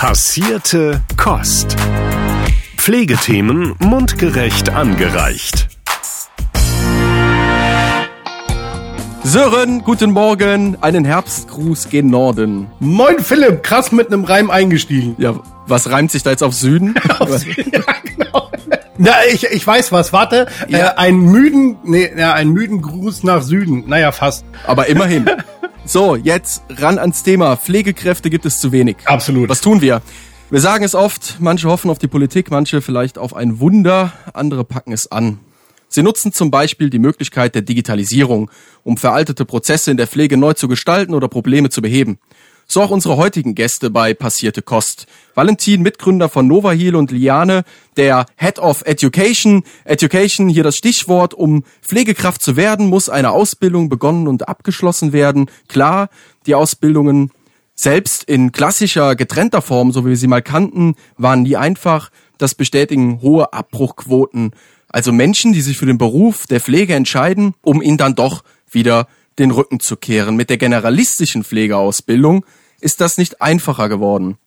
Passierte Kost. Pflegethemen mundgerecht angereicht. Sören, guten Morgen, einen Herbstgruß gen Norden. Moin Philipp, krass mit einem Reim eingestiegen. Ja, was reimt sich da jetzt auf Süden? ja, genau. Na, ich, ich weiß was, warte. Ja. Äh, einen müden, nee, ja, einen müden Gruß nach Süden. Naja, fast. Aber immerhin. So, jetzt ran ans Thema. Pflegekräfte gibt es zu wenig. Absolut. Was tun wir? Wir sagen es oft, manche hoffen auf die Politik, manche vielleicht auf ein Wunder, andere packen es an. Sie nutzen zum Beispiel die Möglichkeit der Digitalisierung, um veraltete Prozesse in der Pflege neu zu gestalten oder Probleme zu beheben. So auch unsere heutigen Gäste bei Passierte Kost. Valentin, Mitgründer von Nova Heal und Liane, der Head of Education. Education, hier das Stichwort. Um Pflegekraft zu werden, muss eine Ausbildung begonnen und abgeschlossen werden. Klar, die Ausbildungen selbst in klassischer getrennter Form, so wie wir sie mal kannten, waren nie einfach. Das bestätigen hohe Abbruchquoten. Also Menschen, die sich für den Beruf der Pflege entscheiden, um ihn dann doch wieder den Rücken zu kehren. Mit der generalistischen Pflegeausbildung ist das nicht einfacher geworden.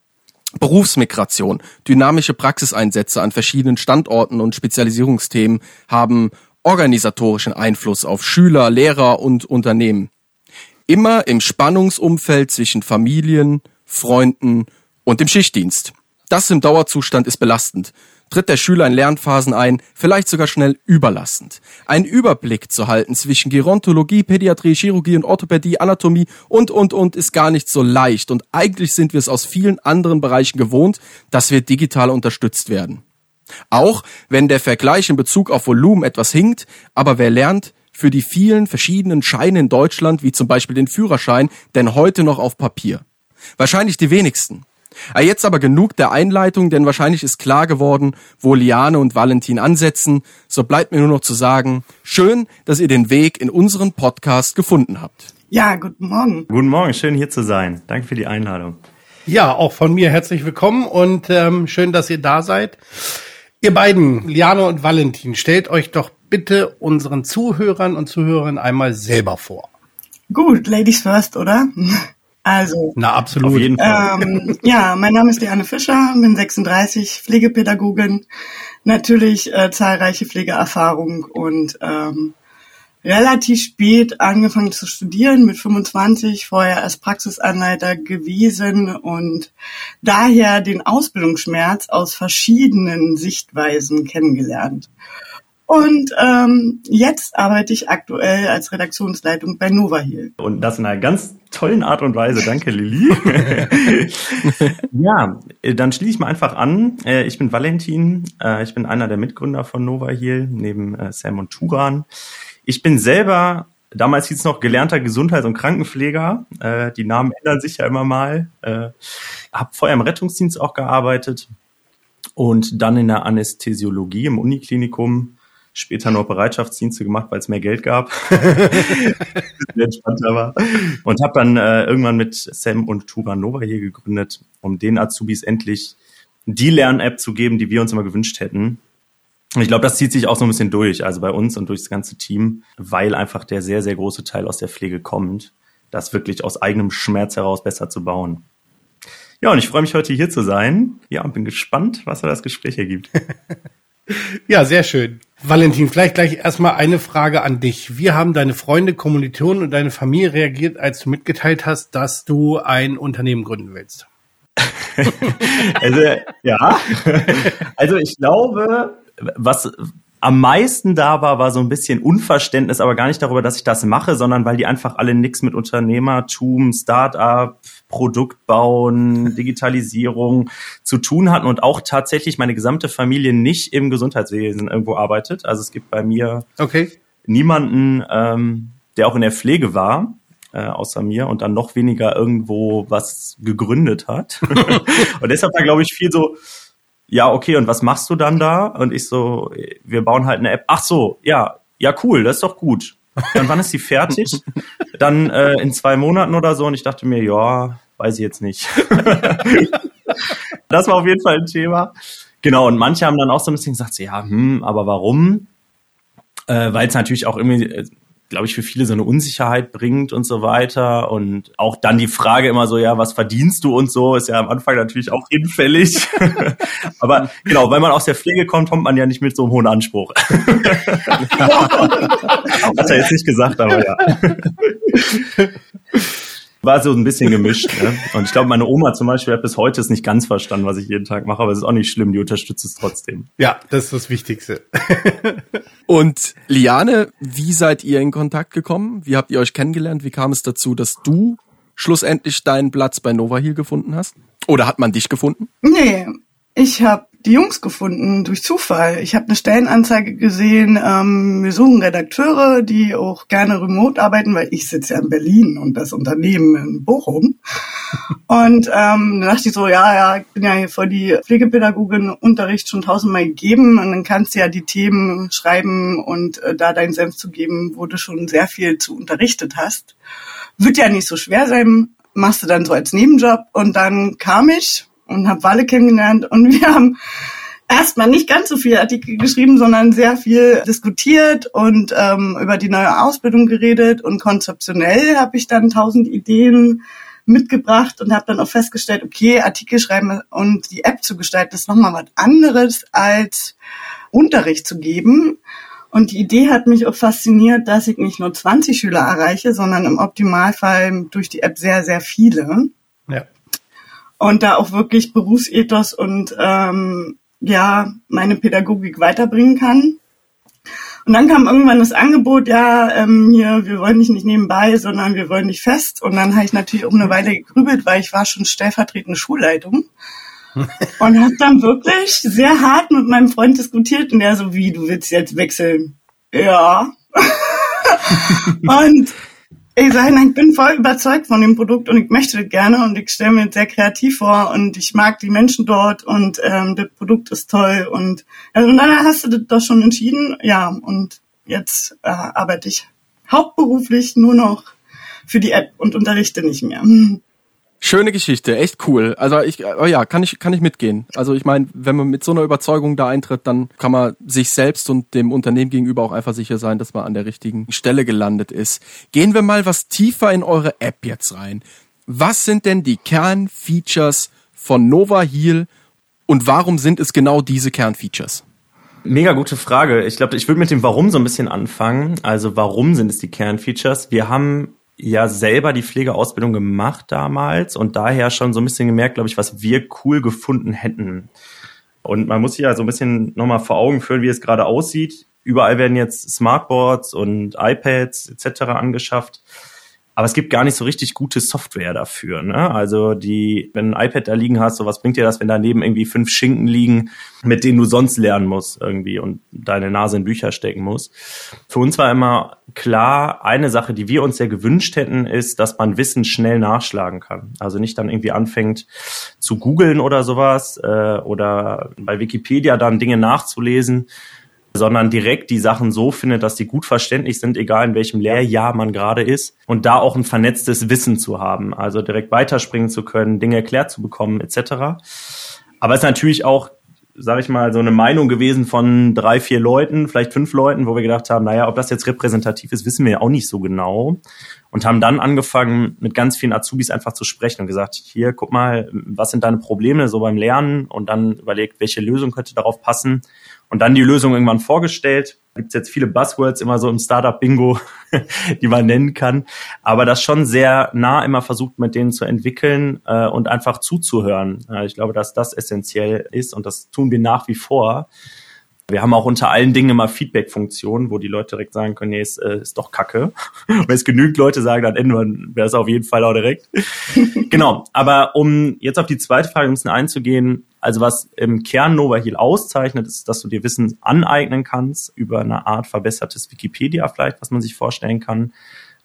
Berufsmigration, dynamische Praxiseinsätze an verschiedenen Standorten und Spezialisierungsthemen haben organisatorischen Einfluss auf Schüler, Lehrer und Unternehmen. Immer im Spannungsumfeld zwischen Familien, Freunden und dem Schichtdienst. Das im Dauerzustand ist belastend. Tritt der Schüler in Lernphasen ein, vielleicht sogar schnell überlastend. Einen Überblick zu halten zwischen Gerontologie, Pädiatrie, Chirurgie und Orthopädie, Anatomie und, und, und ist gar nicht so leicht. Und eigentlich sind wir es aus vielen anderen Bereichen gewohnt, dass wir digital unterstützt werden. Auch wenn der Vergleich in Bezug auf Volumen etwas hinkt, aber wer lernt, für die vielen verschiedenen Scheine in Deutschland, wie zum Beispiel den Führerschein, denn heute noch auf Papier? Wahrscheinlich die wenigsten. Ah, Jetzt aber genug der Einleitung, denn wahrscheinlich ist klar geworden, wo Liane und Valentin ansetzen. So bleibt mir nur noch zu sagen, schön, dass ihr den Weg in unseren Podcast gefunden habt. Ja, guten Morgen. Guten Morgen, schön hier zu sein. Danke für die Einladung. Ja, auch von mir herzlich willkommen und ähm, schön, dass ihr da seid. Ihr beiden, Liane und Valentin, stellt euch doch bitte unseren Zuhörern und Zuhörern einmal selber vor. Gut, Ladies first, oder? Also, Na, absolut. Auf jeden Fall. ähm, ja, mein Name ist Diane Fischer, bin 36, Pflegepädagogin, natürlich äh, zahlreiche Pflegeerfahrung und ähm, relativ spät angefangen zu studieren, mit 25, vorher als Praxisanleiter gewesen und daher den Ausbildungsschmerz aus verschiedenen Sichtweisen kennengelernt. Und ähm, jetzt arbeite ich aktuell als Redaktionsleitung bei Nova Heal. Und das in einer ganz tollen Art und Weise. Danke, Lilly. ja, dann schließe ich mal einfach an. Äh, Ich bin Valentin. Äh, Ich bin einer der Mitgründer von Nova Heal, neben äh, Sam und Turan. Ich bin selber, damals hieß es noch gelernter Gesundheits- und Krankenpfleger. Die Namen ändern sich ja immer mal. Hab vorher im Rettungsdienst auch gearbeitet und dann in der Anästhesiologie im Uniklinikum später noch Bereitschaftsdienste gemacht, weil es mehr Geld gab. Entspannter war. Und habe dann äh, irgendwann mit Sam und Tura Nova hier gegründet, um den Azubis endlich die Lern-App zu geben, die wir uns immer gewünscht hätten. Und ich glaube, das zieht sich auch so ein bisschen durch, also bei uns und durchs ganze Team, weil einfach der sehr, sehr große Teil aus der Pflege kommt, das wirklich aus eigenem Schmerz heraus besser zu bauen. Ja, und ich freue mich heute hier zu sein. Ja, und bin gespannt, was da das Gespräch ergibt. Ja, sehr schön. Valentin, vielleicht gleich erstmal eine Frage an dich. Wie haben deine Freunde, Kommilitonen und deine Familie reagiert, als du mitgeteilt hast, dass du ein Unternehmen gründen willst? Also, ja. Also, ich glaube, was am meisten da war, war so ein bisschen Unverständnis, aber gar nicht darüber, dass ich das mache, sondern weil die einfach alle nichts mit Unternehmertum, Start-up, Produkt bauen, Digitalisierung zu tun hatten und auch tatsächlich meine gesamte Familie nicht im Gesundheitswesen irgendwo arbeitet. Also es gibt bei mir Okay. niemanden, ähm, der auch in der Pflege war, äh, außer mir und dann noch weniger irgendwo was gegründet hat. und deshalb war, glaube ich, viel so, ja, okay, und was machst du dann da? Und ich so, wir bauen halt eine App. Ach so, ja, ja, cool, das ist doch gut. Dann wann ist die fertig? Dann äh, in zwei Monaten oder so. Und ich dachte mir, ja, weiß ich jetzt nicht. das war auf jeden Fall ein Thema. Genau, und manche haben dann auch so ein bisschen gesagt, so, ja, hm, aber warum? Äh, Weil es natürlich auch irgendwie äh, glaube ich, für viele so eine Unsicherheit bringt und so weiter. Und auch dann die Frage immer so, ja, was verdienst du und so, ist ja am Anfang natürlich auch hinfällig. Aber genau, weil man aus der Pflege kommt, kommt man ja nicht mit so einem hohen Anspruch. Hat er jetzt nicht gesagt, aber ja war so ein bisschen gemischt. Ne? Und ich glaube, meine Oma zum Beispiel hat bis heute es nicht ganz verstanden, was ich jeden Tag mache, aber es ist auch nicht schlimm, die unterstützt es trotzdem. Ja, das ist das Wichtigste. Und Liane, wie seid ihr in Kontakt gekommen? Wie habt ihr euch kennengelernt? Wie kam es dazu, dass du schlussendlich deinen Platz bei Nova Heal gefunden hast? Oder hat man dich gefunden? Nee, ich habe die Jungs gefunden durch Zufall. Ich habe eine Stellenanzeige gesehen, ähm, wir suchen Redakteure, die auch gerne remote arbeiten, weil ich sitze ja in Berlin und das Unternehmen in Bochum. Und ähm, dann dachte ich so, ja, ja, ich bin ja hier vor die Pflegepädagogin Unterricht schon tausendmal gegeben und dann kannst du ja die Themen schreiben und äh, da deinen Senf zu geben, wo du schon sehr viel zu unterrichtet hast. Wird ja nicht so schwer sein, machst du dann so als Nebenjob und dann kam ich und habe Walle kennengelernt und wir haben erstmal nicht ganz so viel Artikel geschrieben, sondern sehr viel diskutiert und ähm, über die neue Ausbildung geredet und konzeptionell habe ich dann tausend Ideen mitgebracht und habe dann auch festgestellt, okay, Artikel schreiben und die App zu gestalten ist nochmal was anderes als Unterricht zu geben. Und die Idee hat mich auch fasziniert, dass ich nicht nur 20 Schüler erreiche, sondern im Optimalfall durch die App sehr, sehr viele. Und da auch wirklich Berufsethos und ähm, ja meine Pädagogik weiterbringen kann. Und dann kam irgendwann das Angebot, ja, ähm, hier, wir wollen dich nicht nebenbei, sondern wir wollen dich fest. Und dann habe ich natürlich auch eine Weile gegrübelt, weil ich war schon stellvertretende Schulleitung. und habe dann wirklich sehr hart mit meinem Freund diskutiert und der so, wie, du willst jetzt wechseln? Ja. und ich sage, ich bin voll überzeugt von dem Produkt und ich möchte das gerne und ich stelle mir sehr kreativ vor und ich mag die Menschen dort und ähm, das Produkt ist toll und, also, und dann hast du das doch schon entschieden, ja, und jetzt äh, arbeite ich hauptberuflich nur noch für die App und unterrichte nicht mehr. Schöne Geschichte, echt cool. Also ich, oh ja, kann ich, kann ich mitgehen. Also ich meine, wenn man mit so einer Überzeugung da eintritt, dann kann man sich selbst und dem Unternehmen gegenüber auch einfach sicher sein, dass man an der richtigen Stelle gelandet ist. Gehen wir mal was tiefer in eure App jetzt rein. Was sind denn die Kernfeatures von Nova Heal und warum sind es genau diese Kernfeatures? Mega gute Frage. Ich glaube, ich würde mit dem Warum so ein bisschen anfangen. Also warum sind es die Kernfeatures? Wir haben ja selber die Pflegeausbildung gemacht damals und daher schon so ein bisschen gemerkt, glaube ich, was wir cool gefunden hätten. Und man muss sich ja so ein bisschen nochmal vor Augen führen, wie es gerade aussieht. Überall werden jetzt Smartboards und iPads etc. angeschafft. Aber es gibt gar nicht so richtig gute Software dafür. Ne? Also die, wenn ein iPad da liegen hast, so was bringt dir das, wenn daneben irgendwie fünf Schinken liegen, mit denen du sonst lernen musst irgendwie und deine Nase in Bücher stecken musst. Für uns war immer klar, eine Sache, die wir uns sehr gewünscht hätten, ist, dass man Wissen schnell nachschlagen kann. Also nicht dann irgendwie anfängt zu googeln oder sowas äh, oder bei Wikipedia dann Dinge nachzulesen, sondern direkt die Sachen so findet, dass die gut verständlich sind, egal in welchem Lehrjahr man gerade ist und da auch ein vernetztes Wissen zu haben, also direkt weiterspringen zu können, Dinge erklärt zu bekommen etc. Aber es ist natürlich auch, sage ich mal, so eine Meinung gewesen von drei, vier Leuten, vielleicht fünf Leuten, wo wir gedacht haben, naja, ob das jetzt repräsentativ ist, wissen wir ja auch nicht so genau. Und haben dann angefangen, mit ganz vielen Azubis einfach zu sprechen und gesagt, hier, guck mal, was sind deine Probleme so beim Lernen? Und dann überlegt, welche Lösung könnte darauf passen und dann die Lösung irgendwann vorgestellt. Gibt es jetzt viele Buzzwords immer so im Startup-Bingo, die man nennen kann, aber das schon sehr nah immer versucht, mit denen zu entwickeln äh, und einfach zuzuhören. Äh, ich glaube, dass das essentiell ist und das tun wir nach wie vor. Wir haben auch unter allen Dingen immer Feedback-Funktionen, wo die Leute direkt sagen können, nee, ist, äh, ist doch Kacke. Wenn es genügend Leute sagen, dann ändern wir es auf jeden Fall auch direkt. genau, aber um jetzt auf die zweite Frage ein bisschen einzugehen, also was im Kern Nova Heal auszeichnet, ist, dass du dir Wissen aneignen kannst über eine Art verbessertes Wikipedia vielleicht, was man sich vorstellen kann.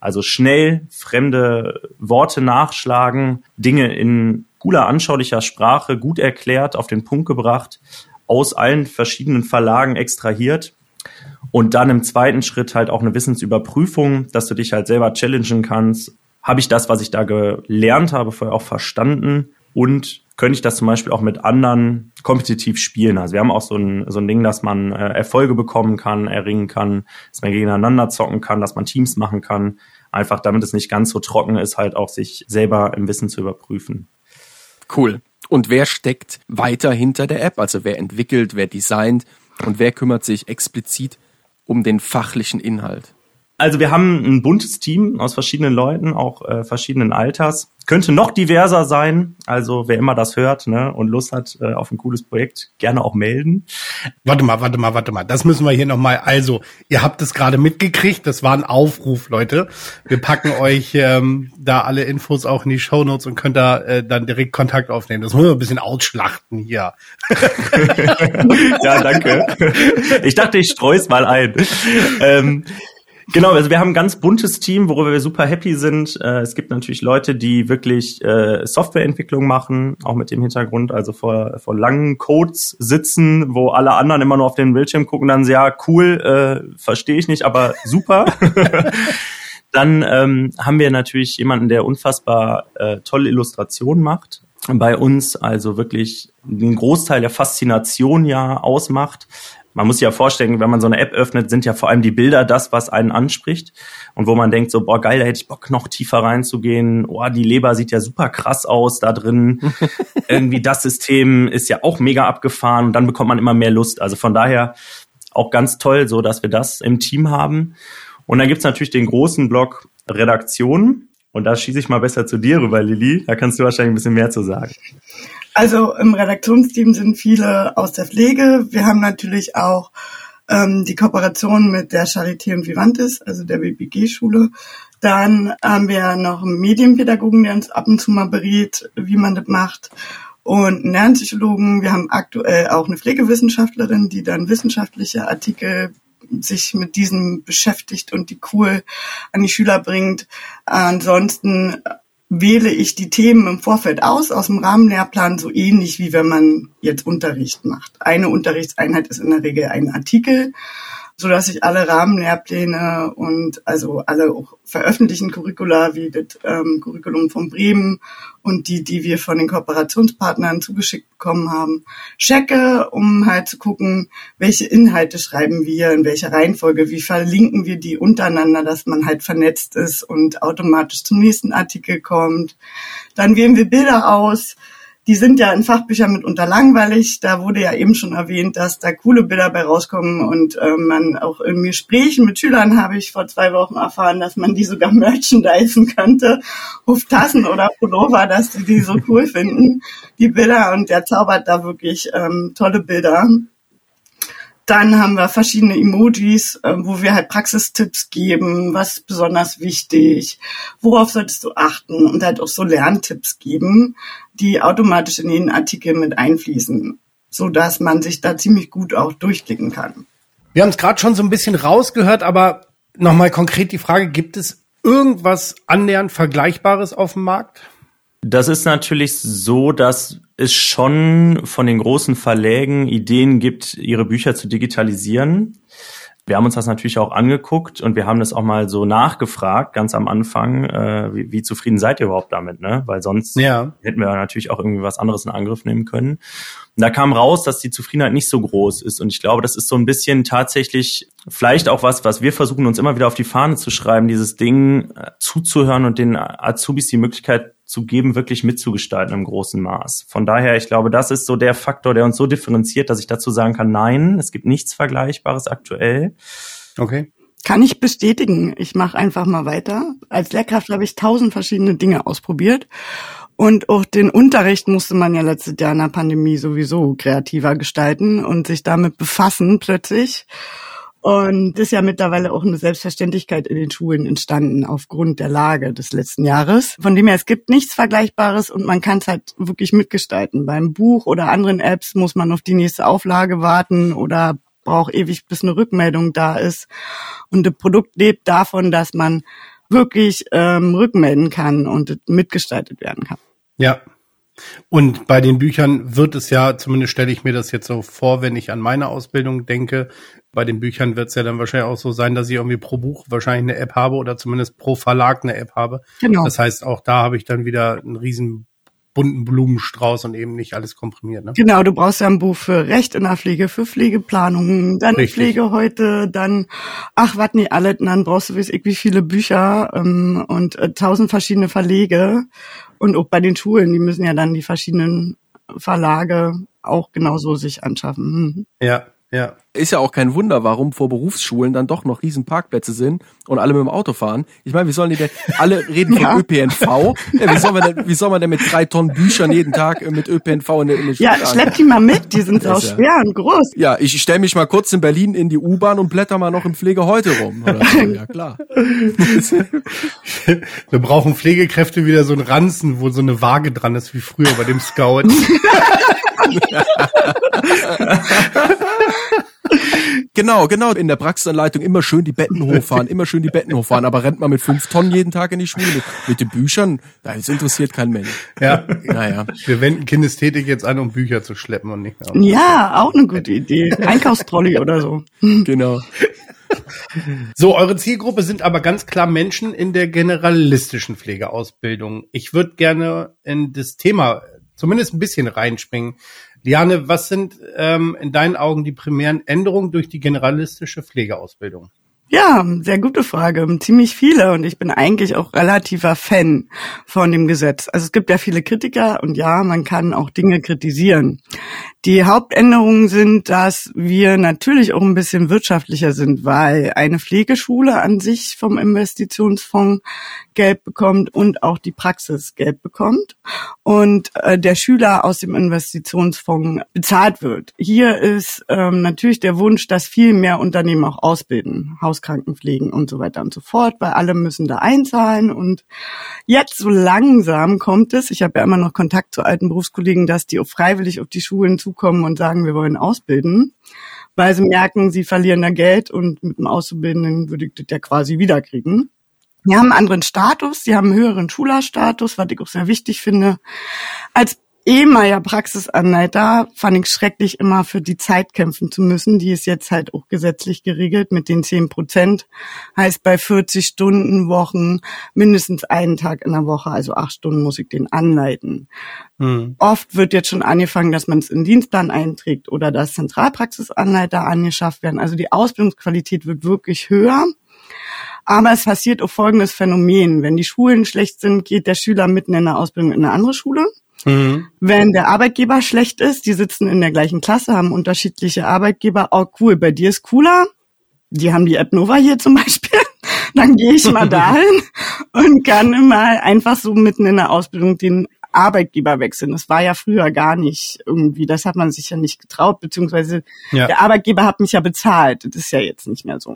Also schnell fremde Worte nachschlagen, Dinge in cooler, anschaulicher Sprache gut erklärt, auf den Punkt gebracht, aus allen verschiedenen Verlagen extrahiert. Und dann im zweiten Schritt halt auch eine Wissensüberprüfung, dass du dich halt selber challengen kannst. Habe ich das, was ich da gelernt habe, vorher auch verstanden? und könnte ich das zum Beispiel auch mit anderen kompetitiv spielen. Also wir haben auch so ein, so ein Ding, dass man äh, Erfolge bekommen kann, erringen kann, dass man gegeneinander zocken kann, dass man Teams machen kann. Einfach damit es nicht ganz so trocken ist, halt auch sich selber im Wissen zu überprüfen. Cool. Und wer steckt weiter hinter der App? Also wer entwickelt, wer designt und wer kümmert sich explizit um den fachlichen Inhalt? Also wir haben ein buntes Team aus verschiedenen Leuten, auch äh, verschiedenen Alters. Könnte noch diverser sein. Also wer immer das hört ne, und Lust hat äh, auf ein cooles Projekt, gerne auch melden. Warte mal, warte mal, warte mal. Das müssen wir hier nochmal. Also, ihr habt es gerade mitgekriegt. Das war ein Aufruf, Leute. Wir packen euch ähm, da alle Infos auch in die Show Notes und könnt da äh, dann direkt Kontakt aufnehmen. Das muss man ein bisschen ausschlachten hier. ja, danke. Ich dachte, ich streus mal ein. Ähm, Genau, also wir haben ein ganz buntes Team, worüber wir super happy sind. Äh, es gibt natürlich Leute, die wirklich äh, Softwareentwicklung machen, auch mit dem Hintergrund, also vor, vor langen Codes sitzen, wo alle anderen immer nur auf den Bildschirm gucken, dann sehr cool, äh, verstehe ich nicht, aber super. dann ähm, haben wir natürlich jemanden, der unfassbar äh, tolle Illustrationen macht. Bei uns also wirklich den Großteil der Faszination ja ausmacht man muss sich ja vorstellen, wenn man so eine App öffnet, sind ja vor allem die Bilder das, was einen anspricht. Und wo man denkt, so, boah, geil, da hätte ich Bock, noch tiefer reinzugehen. Oh, die Leber sieht ja super krass aus da drin. Irgendwie das System ist ja auch mega abgefahren und dann bekommt man immer mehr Lust. Also von daher auch ganz toll, so dass wir das im Team haben. Und dann gibt's natürlich den großen Block Redaktion. Und da schieße ich mal besser zu dir rüber, Lilly. Da kannst du wahrscheinlich ein bisschen mehr zu sagen. Also im Redaktionsteam sind viele aus der Pflege. Wir haben natürlich auch ähm, die Kooperation mit der Charité und Vivantes, also der BBG-Schule. Dann haben wir noch einen Medienpädagogen, der uns ab und zu mal berät, wie man das macht. Und einen Lernpsychologen. Wir haben aktuell auch eine Pflegewissenschaftlerin, die dann wissenschaftliche Artikel sich mit diesem beschäftigt und die cool an die Schüler bringt. Ansonsten wähle ich die Themen im Vorfeld aus, aus dem Rahmenlehrplan, so ähnlich wie wenn man jetzt Unterricht macht. Eine Unterrichtseinheit ist in der Regel ein Artikel so dass ich alle Rahmenlehrpläne und also alle auch veröffentlichten Curricula wie das ähm, Curriculum von Bremen und die, die wir von den Kooperationspartnern zugeschickt bekommen haben, checke, um halt zu gucken, welche Inhalte schreiben wir, in welcher Reihenfolge, wie verlinken wir die untereinander, dass man halt vernetzt ist und automatisch zum nächsten Artikel kommt. Dann wählen wir Bilder aus, die sind ja in Fachbüchern mitunter langweilig. Da wurde ja eben schon erwähnt, dass da coole Bilder bei rauskommen und äh, man auch in Gesprächen mit Schülern habe ich vor zwei Wochen erfahren, dass man die sogar merchandisen könnte, auf Tassen oder Pullover, dass die die so cool finden, die Bilder und der zaubert da wirklich ähm, tolle Bilder. Dann haben wir verschiedene Emojis, äh, wo wir halt Praxistipps geben, was ist besonders wichtig, worauf solltest du achten und halt auch so Lerntipps geben, die automatisch in jeden Artikel mit einfließen, so dass man sich da ziemlich gut auch durchklicken kann. Wir haben es gerade schon so ein bisschen rausgehört, aber nochmal konkret die Frage, gibt es irgendwas annähernd Vergleichbares auf dem Markt? Das ist natürlich so, dass es schon von den großen Verlägen Ideen gibt, ihre Bücher zu digitalisieren. Wir haben uns das natürlich auch angeguckt und wir haben das auch mal so nachgefragt, ganz am Anfang, äh, wie, wie zufrieden seid ihr überhaupt damit, ne? Weil sonst ja. hätten wir natürlich auch irgendwie was anderes in Angriff nehmen können. Und da kam raus, dass die Zufriedenheit nicht so groß ist. Und ich glaube, das ist so ein bisschen tatsächlich vielleicht auch was, was wir versuchen, uns immer wieder auf die Fahne zu schreiben, dieses Ding äh, zuzuhören und den Azubis die Möglichkeit zu geben, wirklich mitzugestalten im großen Maß. Von daher, ich glaube, das ist so der Faktor, der uns so differenziert, dass ich dazu sagen kann, nein, es gibt nichts Vergleichbares aktuell. Okay. Kann ich bestätigen. Ich mache einfach mal weiter. Als Lehrkraft habe ich tausend verschiedene Dinge ausprobiert. Und auch den Unterricht musste man ja letztes Jahr in der Pandemie sowieso kreativer gestalten und sich damit befassen plötzlich. Und das ist ja mittlerweile auch eine Selbstverständlichkeit in den Schulen entstanden aufgrund der Lage des letzten Jahres. Von dem her, es gibt nichts Vergleichbares und man kann es halt wirklich mitgestalten. Beim Buch oder anderen Apps muss man auf die nächste Auflage warten oder braucht ewig, bis eine Rückmeldung da ist. Und das Produkt lebt davon, dass man wirklich ähm, rückmelden kann und mitgestaltet werden kann. Ja, und bei den Büchern wird es ja, zumindest stelle ich mir das jetzt so vor, wenn ich an meine Ausbildung denke, bei den Büchern wird es ja dann wahrscheinlich auch so sein, dass ich irgendwie pro Buch wahrscheinlich eine App habe oder zumindest pro Verlag eine App habe. Genau. Das heißt, auch da habe ich dann wieder einen riesen bunten Blumenstrauß und eben nicht alles komprimiert. Ne? Genau, du brauchst ja ein Buch für Recht in der Pflege, für Pflegeplanung, dann Richtig. Pflege heute, dann ach was nicht alles, und dann brauchst du weiß ich wie viele Bücher ähm, und äh, tausend verschiedene Verlege und auch bei den Schulen, die müssen ja dann die verschiedenen Verlage auch genauso sich anschaffen. Hm. Ja, ja. Ist ja auch kein Wunder, warum vor Berufsschulen dann doch noch riesen Parkplätze sind und alle mit dem Auto fahren. Ich meine, wie sollen die denn, alle reden von Ja. ÖPNV. Ja, wie, soll man denn, wie soll man denn mit drei Tonnen Büchern jeden Tag äh, mit ÖPNV in, in den Ja, Schule schlepp die mal mit, die sind auch schwer und groß. Ja, ich stelle mich mal kurz in Berlin in die U-Bahn und blätter mal noch im Pflege heute rum. Oder so. Ja, klar. Wir brauchen Pflegekräfte wieder so ein Ranzen, wo so eine Waage dran ist, wie früher bei dem Scout. Genau, genau. In der Praxisanleitung immer schön die Betten hochfahren, immer schön die Betten hochfahren. Aber rennt man mit fünf Tonnen jeden Tag in die Schule mit, mit den Büchern? Das interessiert kein Mensch. ja. Naja. Wir wenden Kinästhetik jetzt an, um Bücher zu schleppen und nicht mehr. Ja, auch eine gute Idee. Einkaufstrolli oder so. Genau. So, eure Zielgruppe sind aber ganz klar Menschen in der generalistischen Pflegeausbildung. Ich würde gerne in das Thema zumindest ein bisschen reinspringen. Liane, was sind ähm, in deinen Augen die primären Änderungen durch die generalistische Pflegeausbildung? Ja, sehr gute Frage. Ziemlich viele und ich bin eigentlich auch relativer Fan von dem Gesetz. Also es gibt ja viele Kritiker und ja, man kann auch Dinge kritisieren. Die Hauptänderungen sind, dass wir natürlich auch ein bisschen wirtschaftlicher sind, weil eine Pflegeschule an sich vom Investitionsfonds Geld bekommt und auch die Praxis Geld bekommt und äh, der Schüler aus dem Investitionsfonds bezahlt wird. Hier ist ähm, natürlich der Wunsch, dass viel mehr Unternehmen auch ausbilden, Hauskrankenpflegen und so weiter und so fort, weil alle müssen da einzahlen und jetzt so langsam kommt es, ich habe ja immer noch Kontakt zu alten Berufskollegen, dass die freiwillig auf die Schulen zukommen und sagen, wir wollen ausbilden, weil sie merken, sie verlieren da Geld und mit dem Auszubildenden würde ich das ja quasi wiederkriegen. Die haben einen anderen Status, die haben einen höheren Schulerstatus, was ich auch sehr wichtig finde. Als ehemaliger Praxisanleiter fand ich schrecklich, immer für die Zeit kämpfen zu müssen. Die ist jetzt halt auch gesetzlich geregelt mit den 10 Prozent. Heißt bei 40 Stunden Wochen mindestens einen Tag in der Woche, also acht Stunden muss ich den anleiten. Hm. Oft wird jetzt schon angefangen, dass man es in Dienstplan einträgt oder dass Zentralpraxisanleiter angeschafft werden. Also die Ausbildungsqualität wird wirklich höher. Aber es passiert auch folgendes Phänomen. Wenn die Schulen schlecht sind, geht der Schüler mitten in der Ausbildung in eine andere Schule. Mhm. Wenn der Arbeitgeber schlecht ist, die sitzen in der gleichen Klasse, haben unterschiedliche Arbeitgeber. Oh cool, bei dir ist cooler. Die haben die App Nova hier zum Beispiel. Dann gehe ich mal dahin und kann immer einfach so mitten in der Ausbildung den Arbeitgeber wechseln. Das war ja früher gar nicht irgendwie, das hat man sich ja nicht getraut, beziehungsweise Ja. der Arbeitgeber hat mich ja bezahlt. Das ist ja jetzt nicht mehr so.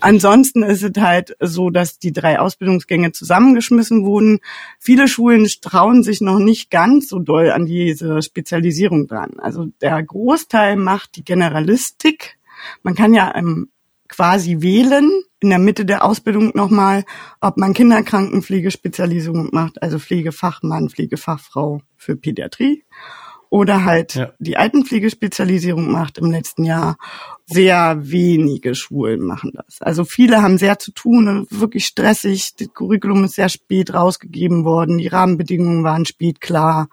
Ansonsten ist es halt so, dass die drei Ausbildungsgänge zusammengeschmissen wurden. Viele Schulen trauen sich noch nicht ganz so doll an diese Spezialisierung dran. Also der Großteil macht die Generalistik. Man kann ja ähm, quasi wählen in der Mitte der Ausbildung nochmal, ob man Kinderkrankenpflegespezialisierung macht, also Pflegefachmann, Pflegefachfrau für Pädiatrie oder halt Ja. die Altenpflegespezialisierung macht im letzten Jahr. Sehr wenige Schulen machen das. Also viele haben sehr zu tun wirklich stressig. Das Curriculum ist sehr spät rausgegeben worden. Die Rahmenbedingungen waren spät klar.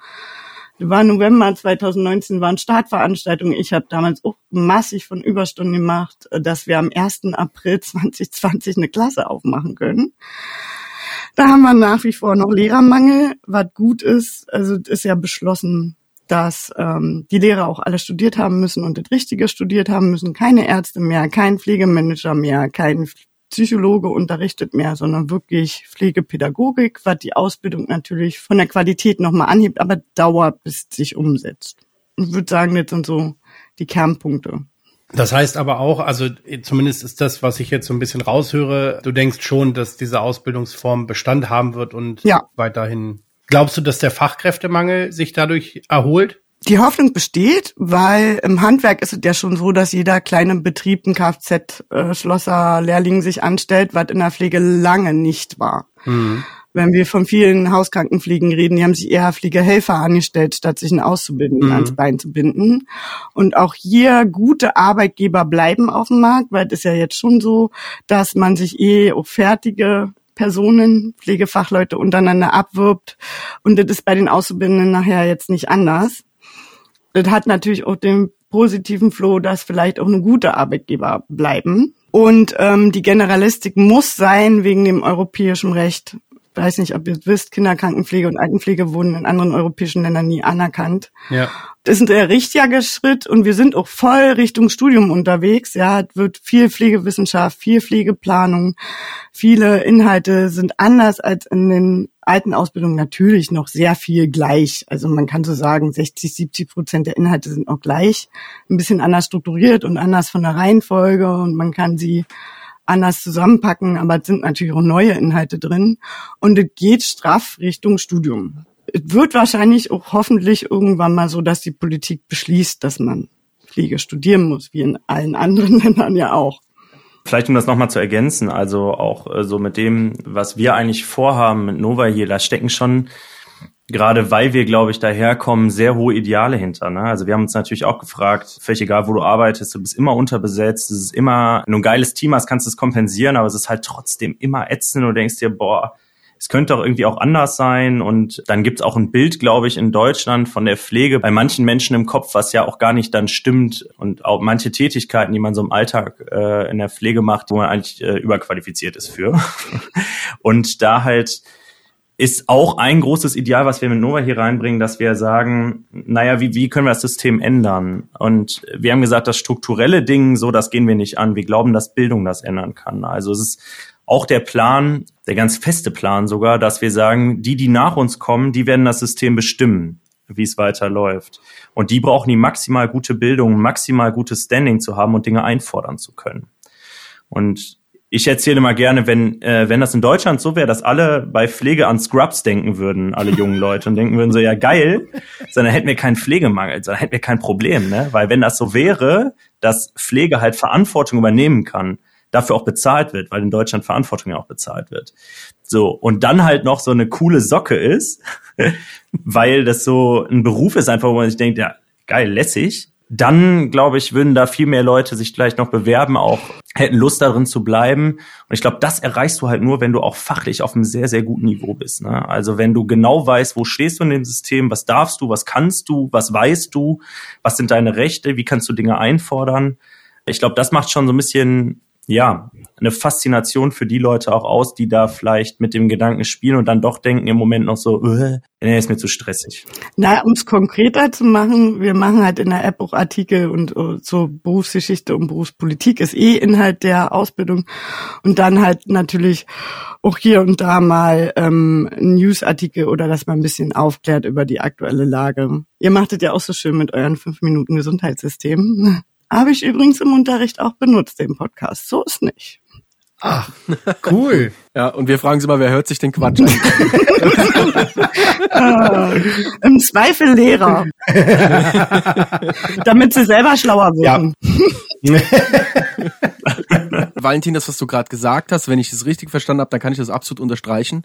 War November 2019 waren Startveranstaltungen. Ich habe damals auch massig von Überstunden gemacht, dass wir am 1. April 2020 eine Klasse aufmachen können. Da haben wir nach wie vor noch Lehrermangel, was gut ist. Also ist ja beschlossen, dass ähm, die Lehrer auch alle studiert haben müssen und das Richtige studiert haben müssen. Keine Ärzte mehr, kein Pflegemanager mehr, kein Psychologe unterrichtet mehr, sondern wirklich Pflegepädagogik, was die Ausbildung natürlich von der Qualität nochmal anhebt, aber dauert, bis es sich umsetzt. Ich würde sagen, das sind so die Kernpunkte. Das heißt aber auch, also zumindest ist das, was ich jetzt so ein bisschen raushöre, du denkst schon, dass diese Ausbildungsform Bestand haben wird und Ja. weiterhin. Glaubst du, dass der Fachkräftemangel sich dadurch erholt? Die Hoffnung besteht, weil im Handwerk ist es ja schon so, dass jeder kleine Betrieb ein Kfz-Schlosser, Lehrling sich anstellt, was in der Pflege lange nicht war. Wenn wir von vielen Hauskrankenpflegen reden, die haben sich eher Pflegehelfer angestellt, statt sich einen Auszubildenden Mhm. ans Bein zu binden. Und auch hier gute Arbeitgeber bleiben auf dem Markt, weil es ist ja jetzt schon so, dass man sich eh auf fertige Personen, Pflegefachleute untereinander abwirbt. Und das ist bei den Auszubildenden nachher jetzt nicht anders. Das hat natürlich auch den positiven Flow, dass vielleicht auch eine gute Arbeitgeber bleiben. Und ähm, die Generalistik muss sein wegen dem europäischen Recht. Ich weiß nicht, ob ihr es wisst, Kinderkrankenpflege und Altenpflege wurden in anderen europäischen Ländern nie anerkannt. Ja. Das ist ein sehr richtiger Schritt und wir sind auch voll Richtung Studium unterwegs. Ja, es wird viel Pflegewissenschaft, viel Pflegeplanung, viele Inhalte sind anders als in den alten Ausbildungen natürlich noch sehr viel gleich. Also man kann so sagen, 60, 70 Prozent der Inhalte sind noch gleich, ein bisschen anders strukturiert und anders von der Reihenfolge und man kann sie anders zusammenpacken, aber es sind natürlich auch neue Inhalte drin und es geht straff Richtung Studium es wird wahrscheinlich auch hoffentlich irgendwann mal so, dass die Politik beschließt, dass man Pflege studieren muss, wie in allen anderen Ländern ja auch. Vielleicht um das nochmal zu ergänzen, also auch äh, so mit dem, was wir eigentlich vorhaben mit Nova hier, da stecken schon gerade weil wir, glaube ich, daherkommen, sehr hohe Ideale hinter. Ne? Also wir haben uns natürlich auch gefragt, völlig egal, wo du arbeitest, du bist immer unterbesetzt, es ist immer, wenn du ein geiles Team hast, kannst du es kompensieren, aber es ist halt trotzdem immer ätzend und du denkst dir, boah, es könnte auch irgendwie auch anders sein. Und dann gibt's auch ein Bild, glaube ich, in Deutschland von der Pflege bei manchen Menschen im Kopf, was ja auch gar nicht dann stimmt. Und auch manche Tätigkeiten, die man so im Alltag äh, in der Pflege macht, wo man eigentlich äh, überqualifiziert ist für. und da halt ist auch ein großes Ideal, was wir mit Nova hier reinbringen, dass wir sagen, naja, wie, wie können wir das System ändern? Und wir haben gesagt, das strukturelle Ding, so, das gehen wir nicht an. Wir glauben, dass Bildung das ändern kann. Also es ist auch der Plan, der ganz feste Plan sogar, dass wir sagen, die, die nach uns kommen, die werden das System bestimmen, wie es weiterläuft. Und die brauchen die maximal gute Bildung, maximal gutes Standing zu haben und Dinge einfordern zu können. Und ich erzähle mal gerne, wenn, äh, wenn das in Deutschland so wäre, dass alle bei Pflege an Scrubs denken würden, alle jungen Leute, und denken würden so, ja geil, sondern hätten wir keinen Pflegemangel, sondern hätten wir kein Problem, ne? Weil wenn das so wäre, dass Pflege halt Verantwortung übernehmen kann, dafür auch bezahlt wird, weil in Deutschland Verantwortung ja auch bezahlt wird. So, und dann halt noch so eine coole Socke ist, weil das so ein Beruf ist, einfach, wo man sich denkt, ja, geil, lässig. Dann, glaube ich, würden da viel mehr Leute sich vielleicht noch bewerben, auch hätten Lust darin zu bleiben. Und ich glaube, das erreichst du halt nur, wenn du auch fachlich auf einem sehr, sehr guten Niveau bist. Ne? Also wenn du genau weißt, wo stehst du in dem System, was darfst du, was kannst du, was weißt du, was sind deine Rechte, wie kannst du Dinge einfordern. Ich glaube, das macht schon so ein bisschen ja, eine Faszination für die Leute auch aus, die da vielleicht mit dem Gedanken spielen und dann doch denken im Moment noch so, äh, nee, ist mir zu stressig. Na, um es konkreter zu machen, wir machen halt in der App auch Artikel und uh, so Berufsgeschichte und Berufspolitik ist eh Inhalt der Ausbildung und dann halt natürlich auch hier und da mal ähm, Newsartikel oder dass man ein bisschen aufklärt über die aktuelle Lage. Ihr machtet ja auch so schön mit euren fünf Minuten Gesundheitssystem. Habe ich übrigens im Unterricht auch benutzt, den Podcast. So ist nicht. Ach, cool. ja, und wir fragen sie mal, wer hört sich den Quatsch an? ah, Im Zweifel Lehrer. Damit sie selber schlauer werden. Ja. Valentin, das, was du gerade gesagt hast, wenn ich es richtig verstanden habe, dann kann ich das absolut unterstreichen.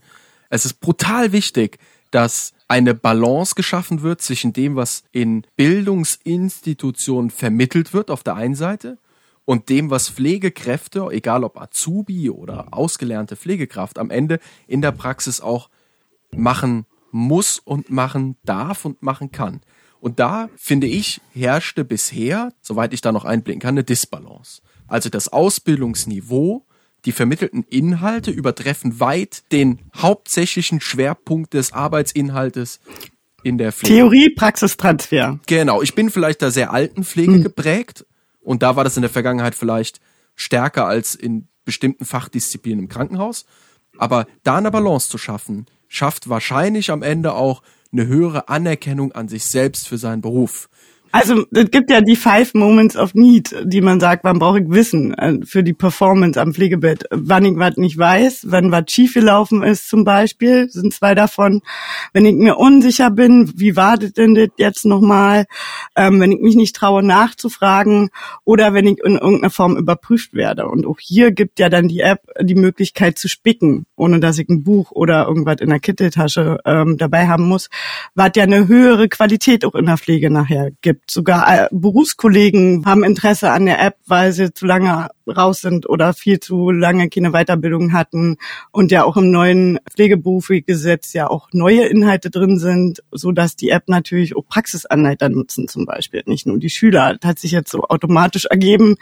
Es ist brutal wichtig, dass eine Balance geschaffen wird zwischen dem, was in Bildungsinstitutionen vermittelt wird auf der einen Seite und dem, was Pflegekräfte, egal ob Azubi oder ausgelernte Pflegekraft, am Ende in der Praxis auch machen muss und machen darf und machen kann. Und da, finde ich, herrschte bisher, soweit ich da noch einblicken kann, eine Disbalance. Also das Ausbildungsniveau die vermittelten Inhalte übertreffen weit den hauptsächlichen Schwerpunkt des Arbeitsinhaltes in der Pflege. Theorie, Praxistransfer. Genau. Ich bin vielleicht da sehr alten Pflege hm. geprägt und da war das in der Vergangenheit vielleicht stärker als in bestimmten Fachdisziplinen im Krankenhaus. Aber da eine Balance zu schaffen, schafft wahrscheinlich am Ende auch eine höhere Anerkennung an sich selbst für seinen Beruf. Also es gibt ja die Five Moments of Need, die man sagt, wann brauche ich Wissen äh, für die Performance am Pflegebett. Wann ich was nicht weiß, wenn was schiefgelaufen ist zum Beispiel, sind zwei davon. Wenn ich mir unsicher bin, wie wartet denn das jetzt nochmal? Ähm, wenn ich mich nicht traue nachzufragen oder wenn ich in irgendeiner Form überprüft werde. Und auch hier gibt ja dann die App die Möglichkeit zu spicken, ohne dass ich ein Buch oder irgendwas in der Kitteltasche ähm, dabei haben muss, was ja eine höhere Qualität auch in der Pflege nachher gibt sogar äh, Berufskollegen haben Interesse an der App, weil sie zu lange raus sind oder viel zu lange keine Weiterbildung hatten und ja auch im neuen Pflegeberufegesetz ja auch neue Inhalte drin sind, so dass die App natürlich auch Praxisanleiter nutzen zum Beispiel, nicht nur die Schüler. Das hat sich jetzt so automatisch ergeben,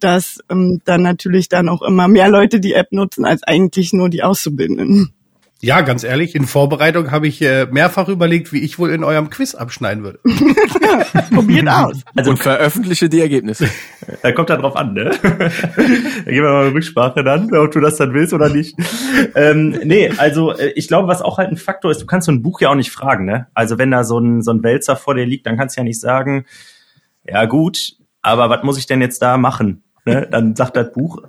dass ähm, dann natürlich dann auch immer mehr Leute die App nutzen als eigentlich nur die Auszubildenden. Ja, ganz ehrlich, in Vorbereitung habe ich äh, mehrfach überlegt, wie ich wohl in eurem Quiz abschneiden würde. Probiert aus. Also, und veröffentliche die Ergebnisse. Da kommt da drauf an, ne? da gehen wir mal eine Rücksprache dann, ob du das dann willst oder nicht. ähm, nee, also äh, ich glaube, was auch halt ein Faktor ist, du kannst so ein Buch ja auch nicht fragen, ne? Also wenn da so ein, so ein Wälzer vor dir liegt, dann kannst du ja nicht sagen, ja gut, aber was muss ich denn jetzt da machen? Ne? Dann sagt das Buch,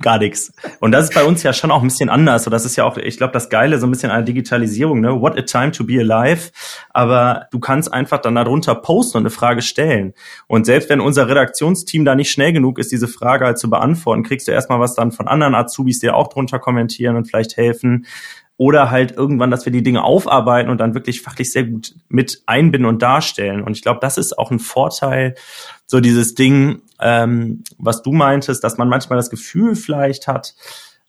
gar nichts. Und das ist bei uns ja schon auch ein bisschen anders. So, das ist ja auch, ich glaube, das Geile so ein bisschen an der Digitalisierung, ne? What a time to be alive. Aber du kannst einfach dann darunter posten und eine Frage stellen. Und selbst wenn unser Redaktionsteam da nicht schnell genug ist, diese Frage halt zu beantworten, kriegst du erstmal was dann von anderen Azubis, die auch drunter kommentieren und vielleicht helfen oder halt irgendwann, dass wir die Dinge aufarbeiten und dann wirklich fachlich sehr gut mit einbinden und darstellen. Und ich glaube, das ist auch ein Vorteil, so dieses Ding, ähm, was du meintest, dass man manchmal das Gefühl vielleicht hat,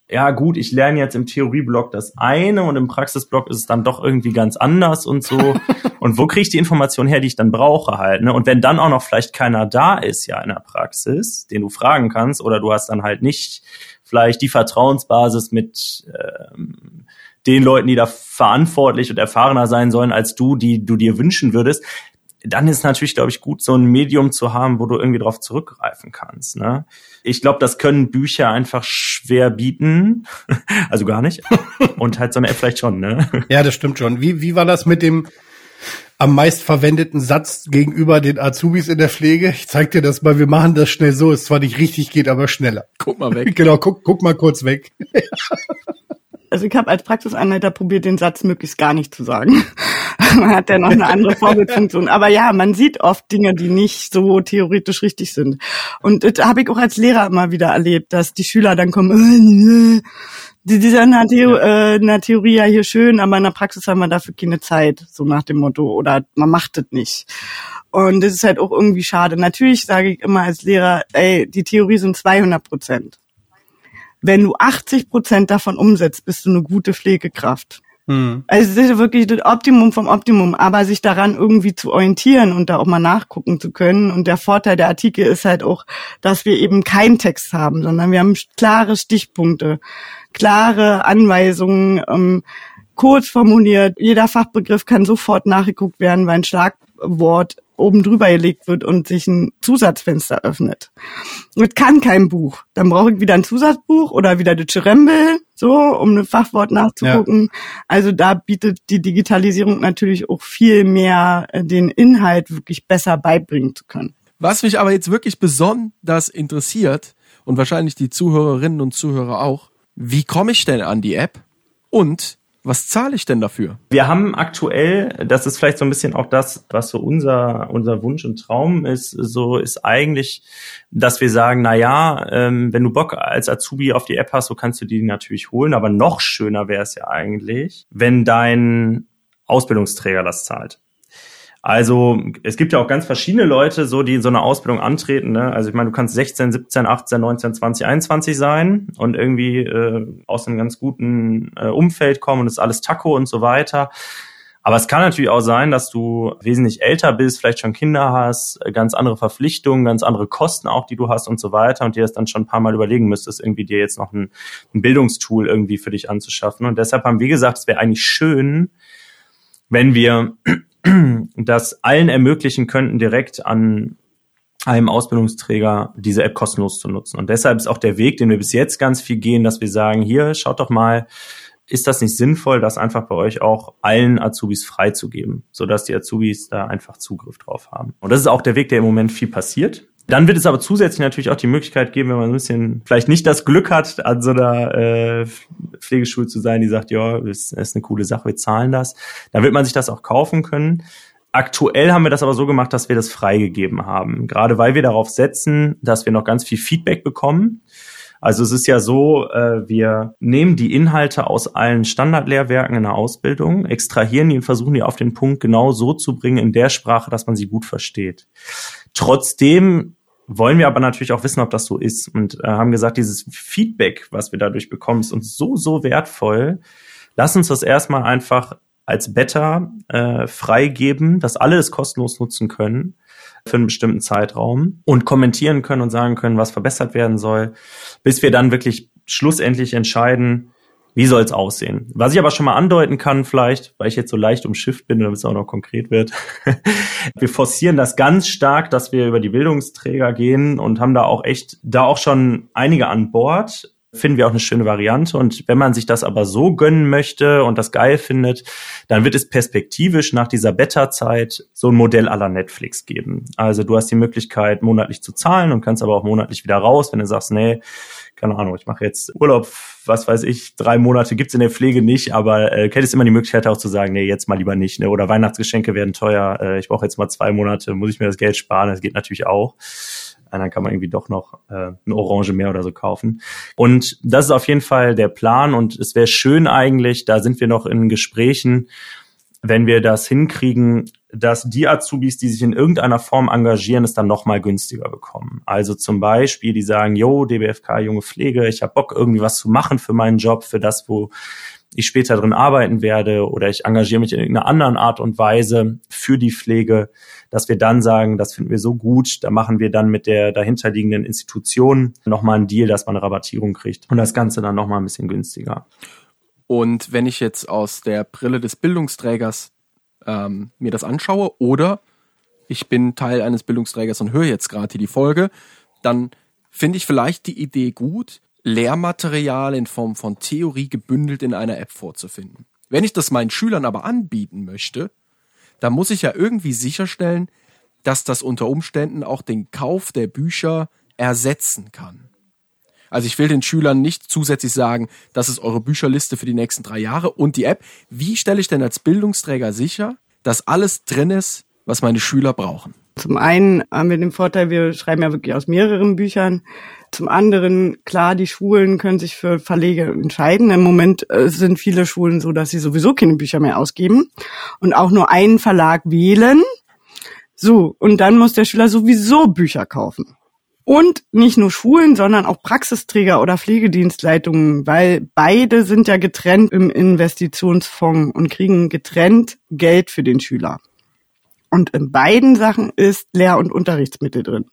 ja gut, ich lerne jetzt im Theorieblock das eine und im Praxisblock ist es dann doch irgendwie ganz anders und so. und wo kriege ich die Information her, die ich dann brauche halt? Ne? Und wenn dann auch noch vielleicht keiner da ist ja in der Praxis, den du fragen kannst, oder du hast dann halt nicht vielleicht die Vertrauensbasis mit ähm, den Leuten, die da verantwortlich und erfahrener sein sollen als du, die du dir wünschen würdest, dann ist natürlich, glaube ich, gut, so ein Medium zu haben, wo du irgendwie drauf zurückgreifen kannst. Ne? Ich glaube, das können Bücher einfach schwer bieten. also gar nicht. Und halt so eine App vielleicht schon, ne? Ja, das stimmt schon. Wie, wie war das mit dem am meist verwendeten Satz gegenüber den Azubis in der Pflege? Ich zeig dir das mal, wir machen das schnell so. Es zwar nicht richtig geht, aber schneller. Guck mal weg. genau, guck, guck mal kurz weg. Also ich habe als Praxisanleiter probiert, den Satz möglichst gar nicht zu sagen. man hat ja noch eine andere Vorbildfunktion. Aber ja, man sieht oft Dinge, die nicht so theoretisch richtig sind. Und das habe ich auch als Lehrer immer wieder erlebt, dass die Schüler dann kommen, äh, die, die sagen, na, Theo, äh, na, Theorie ja hier schön, aber in der Praxis haben wir dafür keine Zeit, so nach dem Motto. Oder man macht das nicht. Und das ist halt auch irgendwie schade. Natürlich sage ich immer als Lehrer, ey, die Theorie sind 200 Prozent. Wenn du 80 Prozent davon umsetzt, bist du eine gute Pflegekraft. Mhm. Also es ist wirklich das Optimum vom Optimum, aber sich daran irgendwie zu orientieren und da auch mal nachgucken zu können. Und der Vorteil der Artikel ist halt auch, dass wir eben keinen Text haben, sondern wir haben klare Stichpunkte, klare Anweisungen, ähm, kurz formuliert. Jeder Fachbegriff kann sofort nachgeguckt werden, weil ein Schlagwort oben drüber gelegt wird und sich ein Zusatzfenster öffnet. Das kann kein Buch. Dann brauche ich wieder ein Zusatzbuch oder wieder das Cherembel, so, um ein Fachwort nachzugucken. Ja. Also da bietet die Digitalisierung natürlich auch viel mehr äh, den Inhalt wirklich besser beibringen zu können. Was mich aber jetzt wirklich besonders interessiert und wahrscheinlich die Zuhörerinnen und Zuhörer auch, wie komme ich denn an die App und was zahle ich denn dafür? Wir haben aktuell, das ist vielleicht so ein bisschen auch das, was so unser, unser Wunsch und Traum ist, so ist eigentlich, dass wir sagen, na ja, ähm, wenn du Bock als Azubi auf die App hast, so kannst du die natürlich holen, aber noch schöner wäre es ja eigentlich, wenn dein Ausbildungsträger das zahlt. Also es gibt ja auch ganz verschiedene Leute, so die in so eine Ausbildung antreten. Ne? Also ich meine, du kannst 16, 17, 18, 19, 20, 21 sein und irgendwie äh, aus einem ganz guten äh, Umfeld kommen und es ist alles Taco und so weiter. Aber es kann natürlich auch sein, dass du wesentlich älter bist, vielleicht schon Kinder hast, ganz andere Verpflichtungen, ganz andere Kosten auch, die du hast und so weiter und dir das dann schon ein paar Mal überlegen müsstest, irgendwie dir jetzt noch ein, ein Bildungstool irgendwie für dich anzuschaffen. Und deshalb haben wir gesagt, es wäre eigentlich schön, wenn wir das allen ermöglichen könnten, direkt an einem Ausbildungsträger diese App kostenlos zu nutzen. Und deshalb ist auch der Weg, den wir bis jetzt ganz viel gehen, dass wir sagen, hier, schaut doch mal, ist das nicht sinnvoll, das einfach bei euch auch allen Azubis freizugeben, sodass die Azubis da einfach Zugriff drauf haben. Und das ist auch der Weg, der im Moment viel passiert. Dann wird es aber zusätzlich natürlich auch die Möglichkeit geben, wenn man ein bisschen vielleicht nicht das Glück hat, an so einer äh, Pflegeschule zu sein, die sagt, ja, ist, ist eine coole Sache, wir zahlen das. Dann wird man sich das auch kaufen können. Aktuell haben wir das aber so gemacht, dass wir das freigegeben haben. Gerade weil wir darauf setzen, dass wir noch ganz viel Feedback bekommen. Also es ist ja so, äh, wir nehmen die Inhalte aus allen Standardlehrwerken in der Ausbildung, extrahieren die und versuchen die auf den Punkt genau so zu bringen in der Sprache, dass man sie gut versteht. Trotzdem wollen wir aber natürlich auch wissen, ob das so ist und äh, haben gesagt, dieses Feedback, was wir dadurch bekommen, ist uns so, so wertvoll. Lass uns das erstmal einfach als Beta äh, freigeben, dass alle es kostenlos nutzen können für einen bestimmten Zeitraum und kommentieren können und sagen können, was verbessert werden soll, bis wir dann wirklich schlussendlich entscheiden, wie soll es aussehen? Was ich aber schon mal andeuten kann, vielleicht, weil ich jetzt so leicht umschifft bin, damit es auch noch konkret wird. wir forcieren das ganz stark, dass wir über die Bildungsträger gehen und haben da auch echt, da auch schon einige an Bord. Finden wir auch eine schöne Variante. Und wenn man sich das aber so gönnen möchte und das geil findet, dann wird es perspektivisch nach dieser Beta-Zeit so ein Modell aller Netflix geben. Also du hast die Möglichkeit, monatlich zu zahlen und kannst aber auch monatlich wieder raus, wenn du sagst, nee, keine Ahnung, ich mache jetzt Urlaub, was weiß ich, drei Monate gibt's in der Pflege nicht, aber äh, hättest immer die Möglichkeit auch zu sagen, nee, jetzt mal lieber nicht, ne? Oder Weihnachtsgeschenke werden teuer, äh, ich brauche jetzt mal zwei Monate, muss ich mir das Geld sparen, das geht natürlich auch. Und dann kann man irgendwie doch noch äh, eine Orange mehr oder so kaufen. Und das ist auf jeden Fall der Plan und es wäre schön eigentlich, da sind wir noch in Gesprächen, wenn wir das hinkriegen, dass die Azubis, die sich in irgendeiner Form engagieren, es dann nochmal günstiger bekommen. Also zum Beispiel, die sagen, yo, DBFK, junge Pflege, ich habe Bock, irgendwie was zu machen für meinen Job, für das, wo ich später drin arbeiten werde oder ich engagiere mich in irgendeiner anderen Art und Weise für die Pflege, dass wir dann sagen, das finden wir so gut, da machen wir dann mit der dahinterliegenden Institution nochmal einen Deal, dass man eine Rabattierung kriegt und das Ganze dann nochmal ein bisschen günstiger. Und wenn ich jetzt aus der Brille des Bildungsträgers ähm, mir das anschaue oder ich bin Teil eines Bildungsträgers und höre jetzt gerade die Folge, dann finde ich vielleicht die Idee gut, Lehrmaterial in Form von Theorie gebündelt in einer App vorzufinden. Wenn ich das meinen Schülern aber anbieten möchte, dann muss ich ja irgendwie sicherstellen, dass das unter Umständen auch den Kauf der Bücher ersetzen kann. Also ich will den Schülern nicht zusätzlich sagen, das ist eure Bücherliste für die nächsten drei Jahre und die App. Wie stelle ich denn als Bildungsträger sicher, dass alles drin ist, was meine Schüler brauchen? Zum einen haben wir den Vorteil, wir schreiben ja wirklich aus mehreren Büchern. Zum anderen, klar, die Schulen können sich für Verlege entscheiden. Im Moment äh, sind viele Schulen so, dass sie sowieso keine Bücher mehr ausgeben und auch nur einen Verlag wählen. So, und dann muss der Schüler sowieso Bücher kaufen. Und nicht nur Schulen, sondern auch Praxisträger oder Pflegedienstleitungen, weil beide sind ja getrennt im Investitionsfonds und kriegen getrennt Geld für den Schüler. Und in beiden Sachen ist Lehr- und Unterrichtsmittel drin.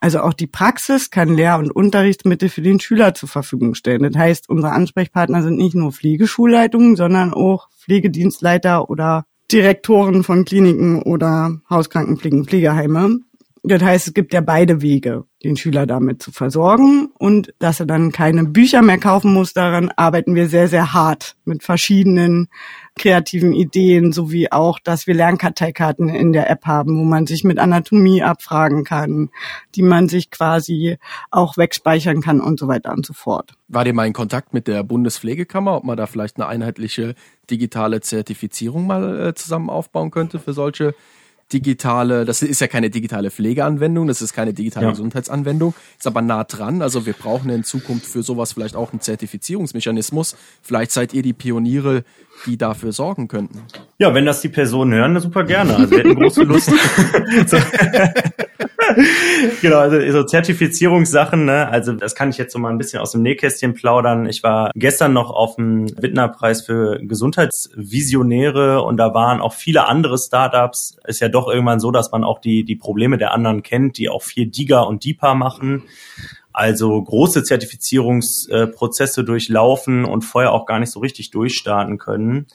Also auch die Praxis kann Lehr- und Unterrichtsmittel für den Schüler zur Verfügung stellen. Das heißt, unsere Ansprechpartner sind nicht nur Pflegeschulleitungen, sondern auch Pflegedienstleiter oder Direktoren von Kliniken oder Hauskrankenpflegen, Pflegeheime, das heißt, es gibt ja beide Wege, den Schüler damit zu versorgen und dass er dann keine Bücher mehr kaufen muss. Daran arbeiten wir sehr, sehr hart mit verschiedenen kreativen Ideen, sowie auch, dass wir Lernkarteikarten in der App haben, wo man sich mit Anatomie abfragen kann, die man sich quasi auch wegspeichern kann und so weiter und so fort. War dir mal in Kontakt mit der Bundespflegekammer, ob man da vielleicht eine einheitliche digitale Zertifizierung mal äh, zusammen aufbauen könnte für solche digitale, das ist ja keine digitale Pflegeanwendung, das ist keine digitale ja. Gesundheitsanwendung, ist aber nah dran. Also wir brauchen in Zukunft für sowas vielleicht auch einen Zertifizierungsmechanismus. Vielleicht seid ihr die Pioniere, die dafür sorgen könnten. Ja, wenn das die Personen hören, super gerne. Also wir hätten große Lust. genau, also so Zertifizierungssachen, ne? Also das kann ich jetzt so mal ein bisschen aus dem Nähkästchen plaudern. Ich war gestern noch auf dem Wittner-Preis für Gesundheitsvisionäre und da waren auch viele andere Startups. Ist ja doch irgendwann so, dass man auch die, die Probleme der anderen kennt, die auch viel DIGA und DIPA machen also große Zertifizierungsprozesse durchlaufen und vorher auch gar nicht so richtig durchstarten können.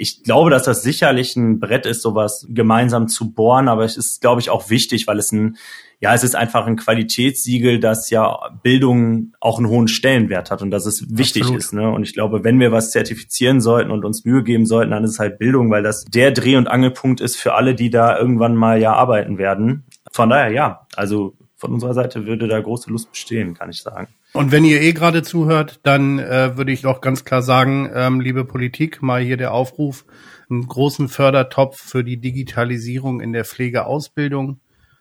Ich glaube, dass das sicherlich ein Brett ist, sowas gemeinsam zu bohren, aber es ist, glaube ich, auch wichtig, weil es ein, ja, es ist einfach ein Qualitätssiegel, das ja Bildung auch einen hohen Stellenwert hat und dass es wichtig Absolut. ist. Ne? Und ich glaube, wenn wir was zertifizieren sollten und uns Mühe geben sollten, dann ist es halt Bildung, weil das der Dreh- und Angelpunkt ist für alle, die da irgendwann mal ja arbeiten werden. Von daher ja, also von unserer Seite würde da große Lust bestehen, kann ich sagen. Und wenn ihr eh gerade zuhört, dann äh, würde ich doch ganz klar sagen, ähm, liebe Politik, mal hier der Aufruf, einen großen Fördertopf für die Digitalisierung in der Pflegeausbildung.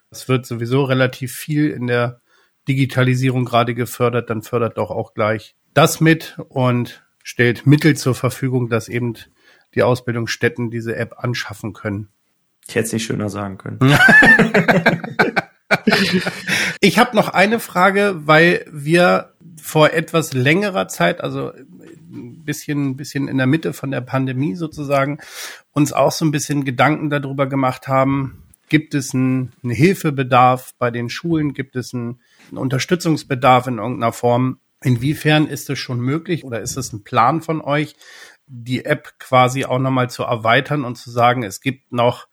Es wird sowieso relativ viel in der Digitalisierung gerade gefördert, dann fördert doch auch gleich das mit und stellt Mittel zur Verfügung, dass eben die Ausbildungsstätten diese App anschaffen können. Ich hätte es nicht schöner sagen können. ich habe noch eine Frage, weil wir vor etwas längerer Zeit, also ein bisschen, bisschen in der Mitte von der Pandemie sozusagen, uns auch so ein bisschen Gedanken darüber gemacht haben, gibt es einen, einen Hilfebedarf bei den Schulen, gibt es einen, einen Unterstützungsbedarf in irgendeiner Form. Inwiefern ist es schon möglich oder ist es ein Plan von euch, die App quasi auch nochmal zu erweitern und zu sagen, es gibt noch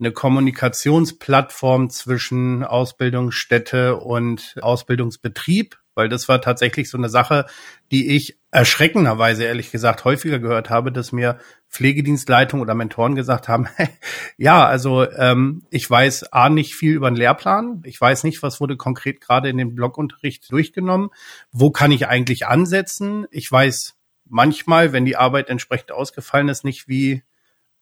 eine Kommunikationsplattform zwischen Ausbildungsstätte und Ausbildungsbetrieb, weil das war tatsächlich so eine Sache, die ich erschreckenderweise ehrlich gesagt häufiger gehört habe, dass mir Pflegedienstleitung oder Mentoren gesagt haben, ja, also ähm, ich weiß A nicht viel über den Lehrplan, ich weiß nicht, was wurde konkret gerade in dem Blogunterricht durchgenommen, wo kann ich eigentlich ansetzen, ich weiß manchmal, wenn die Arbeit entsprechend ausgefallen ist, nicht wie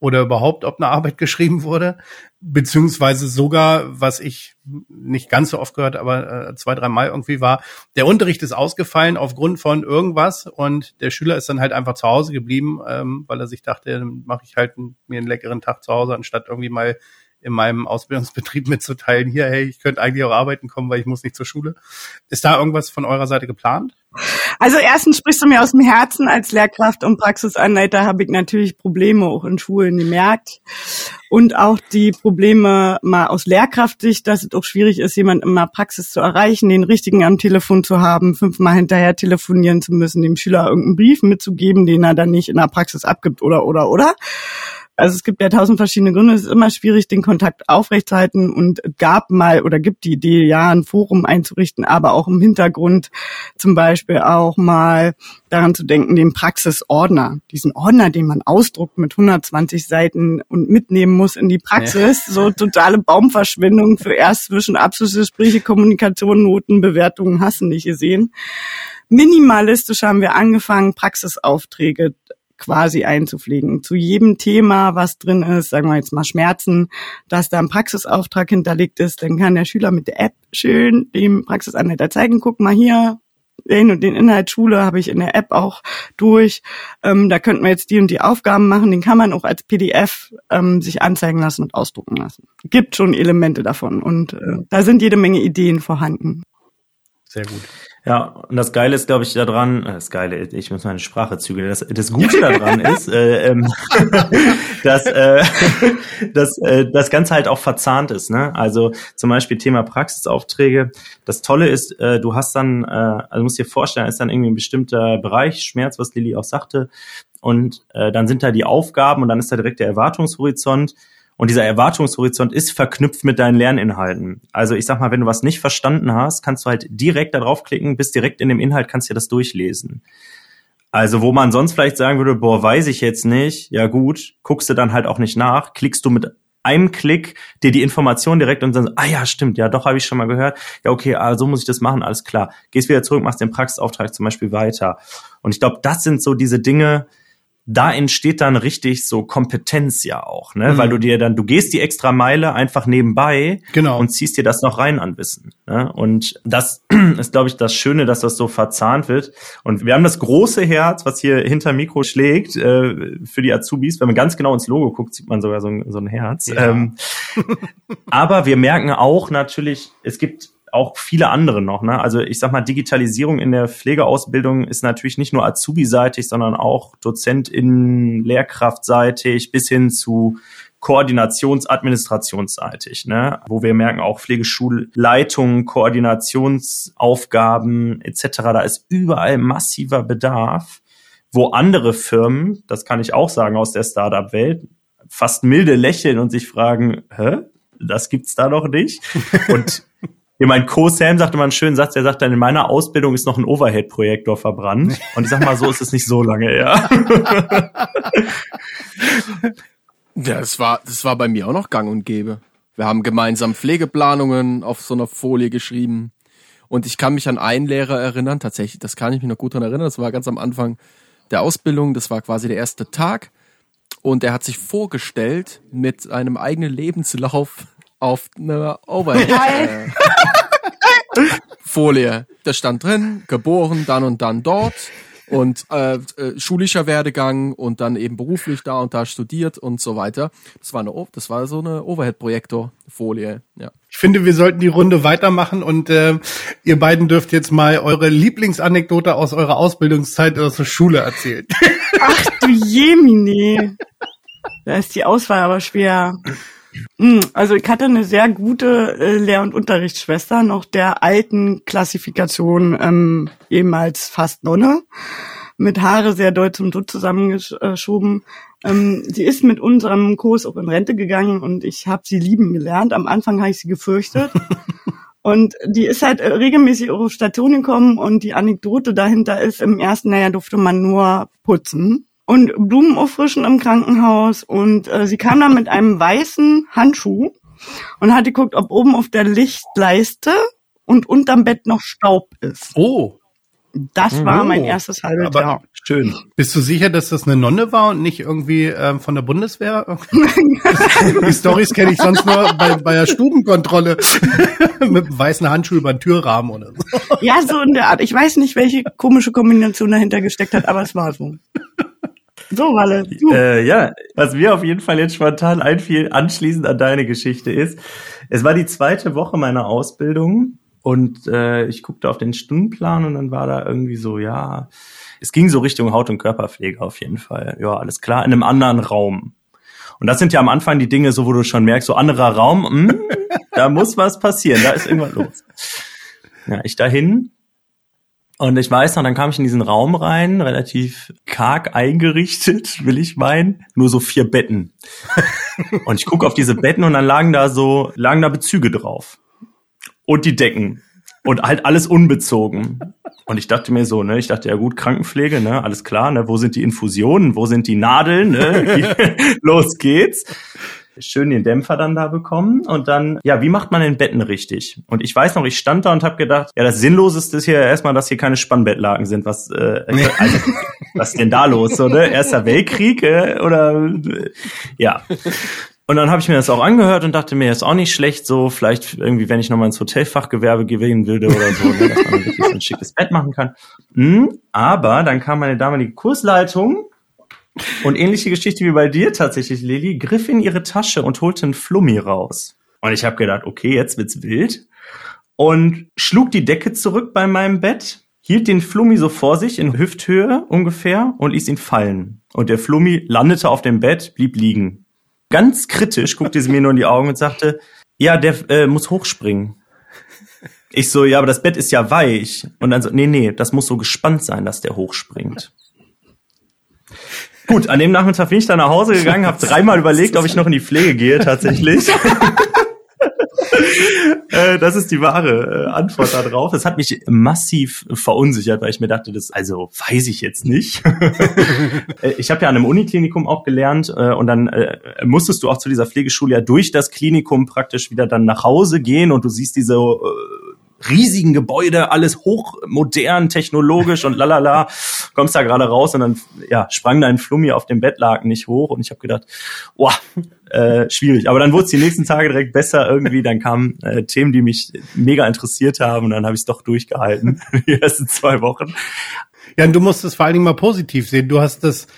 oder überhaupt, ob eine Arbeit geschrieben wurde, beziehungsweise sogar, was ich nicht ganz so oft gehört, aber äh, zwei, drei Mal irgendwie war, der Unterricht ist ausgefallen aufgrund von irgendwas und der Schüler ist dann halt einfach zu Hause geblieben, ähm, weil er sich dachte, dann mache ich halt mir einen leckeren Tag zu Hause, anstatt irgendwie mal in meinem Ausbildungsbetrieb mitzuteilen, hier, hey, ich könnte eigentlich auch arbeiten kommen, weil ich muss nicht zur Schule. Ist da irgendwas von eurer Seite geplant? Also erstens sprichst du mir aus dem Herzen. Als Lehrkraft und Praxisanleiter habe ich natürlich Probleme auch in Schulen gemerkt. Und auch die Probleme mal aus Lehrkraftsicht, dass es auch schwierig ist, jemanden in der Praxis zu erreichen, den richtigen am Telefon zu haben, fünfmal hinterher telefonieren zu müssen, dem Schüler irgendeinen Brief mitzugeben, den er dann nicht in der Praxis abgibt oder, oder, oder. Also es gibt ja tausend verschiedene Gründe. Es ist immer schwierig, den Kontakt aufrechtzuerhalten und gab mal oder gibt die Idee, ja, ein Forum einzurichten, aber auch im Hintergrund zum Beispiel auch mal daran zu denken, den Praxisordner, diesen Ordner, den man ausdruckt mit 120 Seiten und mitnehmen muss in die Praxis, ja. so totale Baumverschwendung für erst zwischen Abschlussgespräche, Kommunikation, Noten, Bewertungen, hassen nicht gesehen. Minimalistisch haben wir angefangen, Praxisaufträge quasi einzupflegen. Zu jedem Thema, was drin ist, sagen wir jetzt mal Schmerzen, dass da ein Praxisauftrag hinterlegt ist, dann kann der Schüler mit der App schön dem Praxisanleiter zeigen, guck mal hier, den und den Inhalt Schule habe ich in der App auch durch. Ähm, da könnten wir jetzt die und die Aufgaben machen. Den kann man auch als PDF ähm, sich anzeigen lassen und ausdrucken lassen. Gibt schon Elemente davon und äh, da sind jede Menge Ideen vorhanden. Sehr gut. Ja, und das Geile ist, glaube ich, daran, äh, das Geile, ich muss meine Sprache zügeln, das, das Gute daran ist, äh, ähm, dass äh, dass äh, das Ganze halt auch verzahnt ist. Ne? Also zum Beispiel Thema Praxisaufträge. Das Tolle ist, äh, du hast dann, äh, also musst dir vorstellen, ist dann irgendwie ein bestimmter Bereich, Schmerz, was Lilly auch sagte, und äh, dann sind da die Aufgaben und dann ist da direkt der Erwartungshorizont. Und dieser Erwartungshorizont ist verknüpft mit deinen Lerninhalten. Also ich sag mal, wenn du was nicht verstanden hast, kannst du halt direkt da draufklicken, bist direkt in dem Inhalt, kannst dir das durchlesen. Also wo man sonst vielleicht sagen würde, boah, weiß ich jetzt nicht, ja gut, guckst du dann halt auch nicht nach, klickst du mit einem Klick dir die Information direkt und dann, ah ja, stimmt, ja, doch, habe ich schon mal gehört. Ja, okay, also muss ich das machen, alles klar. Gehst wieder zurück, machst den Praxisauftrag zum Beispiel weiter. Und ich glaube, das sind so diese Dinge, da entsteht dann richtig so Kompetenz ja auch, ne? Mhm. Weil du dir dann, du gehst die extra Meile einfach nebenbei genau. und ziehst dir das noch rein an Wissen. Ne? Und das ist, glaube ich, das Schöne, dass das so verzahnt wird. Und wir haben das große Herz, was hier hinter Mikro schlägt, äh, für die Azubis. Wenn man ganz genau ins Logo guckt, sieht man sogar so ein, so ein Herz. Ja. Ähm, aber wir merken auch natürlich, es gibt auch viele andere noch. Ne? Also ich sag mal, Digitalisierung in der Pflegeausbildung ist natürlich nicht nur Azubi-seitig, sondern auch DozentInnen, Lehrkraftseitig bis hin zu Koordinations-Administrationsseitig, ne? wo wir merken, auch Pflegeschulleitungen, Koordinationsaufgaben etc., da ist überall massiver Bedarf, wo andere Firmen, das kann ich auch sagen aus der Startup-Welt, fast milde lächeln und sich fragen, hä? Das gibt's da noch nicht. Und ja, mein Co-Sam sagte mal einen schönen Satz, er sagt dann, in meiner Ausbildung ist noch ein Overhead-Projektor verbrannt. Und ich sag mal, so ist es nicht so lange her. ja, das war, das war bei mir auch noch gang und gäbe. Wir haben gemeinsam Pflegeplanungen auf so einer Folie geschrieben. Und ich kann mich an einen Lehrer erinnern, tatsächlich, das kann ich mich noch gut daran erinnern, das war ganz am Anfang der Ausbildung, das war quasi der erste Tag. Und er hat sich vorgestellt mit einem eigenen Lebenslauf auf einer Overhead. Folie. Da stand drin, geboren dann und dann dort und äh, äh, schulischer Werdegang und dann eben beruflich da und da studiert und so weiter. Das war eine, das war so eine Overhead-Projektor-Folie. Ja. Ich finde, wir sollten die Runde weitermachen und äh, ihr beiden dürft jetzt mal eure Lieblingsanekdote aus eurer Ausbildungszeit aus der Schule erzählen. Ach du Jemine. Da ist die Auswahl aber schwer. Hm, also ich hatte eine sehr gute äh, Lehr- und Unterrichtsschwester, noch der alten Klassifikation, ähm, ehemals fast Nonne, mit Haare sehr deutsch und so zusammengeschoben. Ähm, sie ist mit unserem Kurs auch in Rente gegangen und ich habe sie lieben gelernt. Am Anfang habe ich sie gefürchtet. Und die ist halt äh, regelmäßig auf Station gekommen und die Anekdote dahinter ist, im ersten Jahr durfte man nur putzen und Blumen auffrischen im Krankenhaus und äh, sie kam dann mit einem weißen Handschuh und hat geguckt, ob oben auf der Lichtleiste und unterm Bett noch Staub ist. Oh. Das war mein erstes halbes Aber Jahr. Schön. Bist du sicher, dass das eine Nonne war und nicht irgendwie ähm, von der Bundeswehr? Die Stories kenne ich sonst nur bei, bei der Stubenkontrolle mit einem weißen Handschuh über den Türrahmen oder so. Ja, so in der Art. Ich weiß nicht, welche komische Kombination dahinter gesteckt hat, aber es war so. So, Walle, du. Äh, ja, was mir auf jeden Fall jetzt spontan einfiel, anschließend an deine Geschichte ist, es war die zweite Woche meiner Ausbildung und äh, ich guckte auf den Stundenplan und dann war da irgendwie so, ja, es ging so Richtung Haut- und Körperpflege auf jeden Fall. Ja, alles klar, in einem anderen Raum. Und das sind ja am Anfang die Dinge, so wo du schon merkst, so anderer Raum, mh, da muss was passieren, da ist irgendwas los. Ja, ich dahin und ich weiß noch, dann kam ich in diesen Raum rein, relativ karg eingerichtet, will ich meinen, nur so vier Betten. Und ich gucke auf diese Betten und dann lagen da so, lagen da Bezüge drauf. Und die Decken. Und halt alles unbezogen. Und ich dachte mir so, ne, ich dachte, ja gut, Krankenpflege, ne, alles klar, ne, wo sind die Infusionen, wo sind die Nadeln, ne, los geht's. Schön den Dämpfer dann da bekommen und dann, ja, wie macht man den Betten richtig? Und ich weiß noch, ich stand da und habe gedacht, ja, das Sinnloseste ist hier erstmal, dass hier keine Spannbettlaken sind. Was, äh, also, was ist denn da los, so, ne? Erster Weltkrieg äh, oder, äh, ja. Und dann habe ich mir das auch angehört und dachte mir, ist auch nicht schlecht, so vielleicht irgendwie, wenn ich nochmal ins Hotelfachgewerbe gewinnen würde oder so, ne, dass man wirklich so ein schickes Bett machen kann. Hm, aber dann kam meine damalige Kursleitung und ähnliche Geschichte wie bei dir tatsächlich, Lilly, griff in ihre Tasche und holte einen Flummi raus. Und ich habe gedacht, okay, jetzt wird's wild. Und schlug die Decke zurück bei meinem Bett, hielt den Flummi so vor sich in Hüfthöhe ungefähr und ließ ihn fallen. Und der Flummi landete auf dem Bett, blieb liegen. Ganz kritisch guckte sie mir nur in die Augen und sagte, ja, der äh, muss hochspringen. Ich so, ja, aber das Bett ist ja weich. Und dann so, nee, nee, das muss so gespannt sein, dass der hochspringt. Gut, an dem Nachmittag bin ich dann nach Hause gegangen, habe dreimal überlegt, ob ich noch in die Pflege gehe tatsächlich. Äh, das ist die wahre äh, Antwort darauf. Es hat mich massiv verunsichert, weil ich mir dachte, das also weiß ich jetzt nicht. Äh, ich habe ja an einem Uniklinikum auch gelernt und dann musstest du auch zu dieser Pflegeschule ja durch das Klinikum praktisch wieder dann nach Hause gehen und du siehst diese riesigen Gebäude, alles hochmodern, technologisch und lalala, kommst da gerade raus und dann ja, sprang dein Flummi auf dem Bettlaken nicht hoch und ich habe gedacht, boah, äh, schwierig. Aber dann wurde es die nächsten Tage direkt besser irgendwie, dann kamen äh, Themen, die mich mega interessiert haben und dann habe ich es doch durchgehalten, die ersten zwei Wochen. Ja, und du musst es vor allen Dingen mal positiv sehen. Du hast das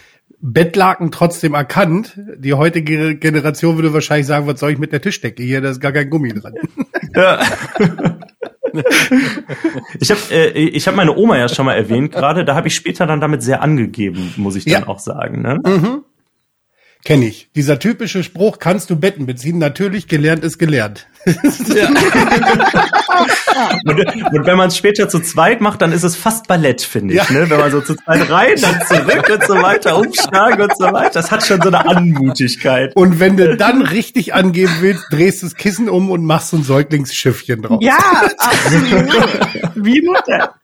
Bettlaken trotzdem erkannt. Die heutige Generation würde wahrscheinlich sagen, was soll ich mit der Tischdecke hier? Da ist gar kein Gummi dran. Ja. Ich habe äh, ich hab meine Oma ja schon mal erwähnt gerade, da habe ich später dann damit sehr angegeben, muss ich dann Ja. auch sagen. Ne? Kenn ich. Dieser typische Spruch, kannst du Betten beziehen? Natürlich, gelernt ist gelernt. Und, und wenn man es später zu zweit macht, dann ist es fast Ballett, finde ich. Ja. Ne? Wenn man so zu zweit rein, dann zurück und so weiter, umschlagen und so weiter. Das hat schon so eine Anmutigkeit. Und wenn du dann richtig angeben willst, drehst du das Kissen um und machst so ein Säuglingsschiffchen drauf. Ja, absolut. Wie Mutter.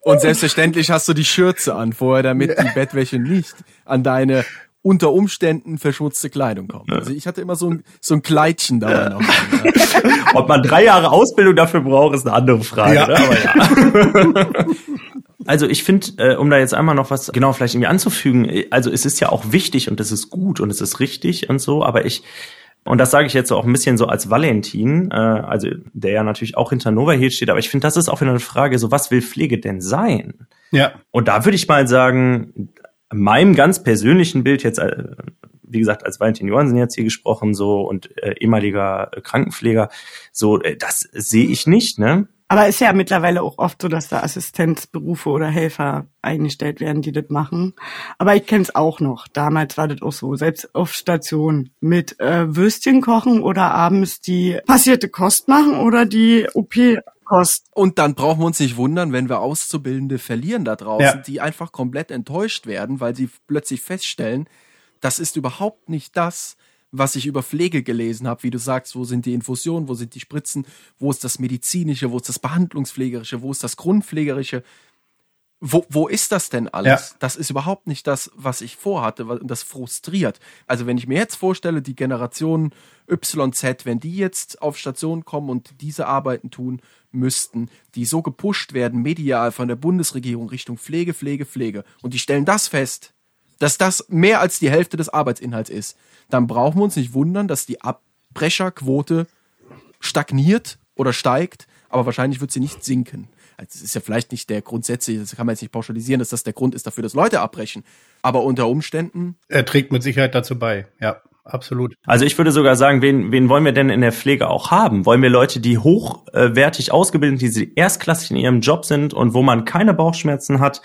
Und selbstverständlich hast du die Schürze an vorher, damit die Bettwäsche nicht an deine unter Umständen verschmutzte Kleidung kommt. Also ich hatte immer so ein, so ein Kleidchen dabei noch. Ja. Ob man drei Jahre Ausbildung dafür braucht, ist eine andere Frage. Ja. Ne? Aber ja. Also ich finde, äh, um da jetzt einmal noch was genau vielleicht irgendwie anzufügen, äh, also es ist ja auch wichtig und es ist gut und es ist richtig und so, aber ich Und das sage ich jetzt auch ein bisschen so als Valentin, äh, also der ja natürlich auch hinter Nova Heal steht, aber ich finde, das ist auch wieder eine Frage, so was will Pflege denn sein? Ja. Und da würde ich mal sagen, meinem ganz persönlichen Bild jetzt, äh, wie gesagt, als Valentin Johansen jetzt hier gesprochen, so und äh, ehemaliger Krankenpfleger, so äh, das sehe ich nicht, ne? Aber ist ja mittlerweile auch oft so, dass da Assistenzberufe oder Helfer eingestellt werden, die das machen. Aber ich kenne es auch noch. Damals war das auch so, selbst auf Station mit äh, Würstchen kochen oder abends die passierte Kost machen oder die OP Kost. Und dann brauchen wir uns nicht wundern, wenn wir Auszubildende verlieren da draußen, Ja. die einfach komplett enttäuscht werden, weil sie plötzlich feststellen, das ist überhaupt nicht das, was ich über Pflege gelesen habe, wie du sagst, wo sind die Infusionen, wo sind die Spritzen, wo ist das medizinische, wo ist das behandlungspflegerische, wo ist das grundpflegerische, wo, wo ist das denn alles? Ja. Das ist überhaupt nicht das, was ich vorhatte, und das frustriert. Also wenn ich mir jetzt vorstelle, die Generation YZ, wenn die jetzt auf Station kommen und diese Arbeiten tun müssten, die so gepusht werden, medial von der Bundesregierung Richtung Pflege, Pflege, Pflege, und die stellen das fest, dass das mehr als die Hälfte des Arbeitsinhalts ist, dann brauchen wir uns nicht wundern, dass die Abbrecherquote stagniert oder steigt, aber wahrscheinlich wird sie nicht sinken. Also es ist ja vielleicht nicht der grundsätzliche, das kann man jetzt nicht pauschalisieren, dass das der Grund ist dafür, dass Leute abbrechen. Aber unter Umständen, Er trägt mit Sicherheit dazu bei. Ja, absolut. Also ich würde sogar sagen, wen, wen wollen wir denn in der Pflege auch haben? Wollen wir Leute, die hochwertig ausgebildet, sind, die erstklassig in ihrem Job sind und wo man keine Bauchschmerzen hat,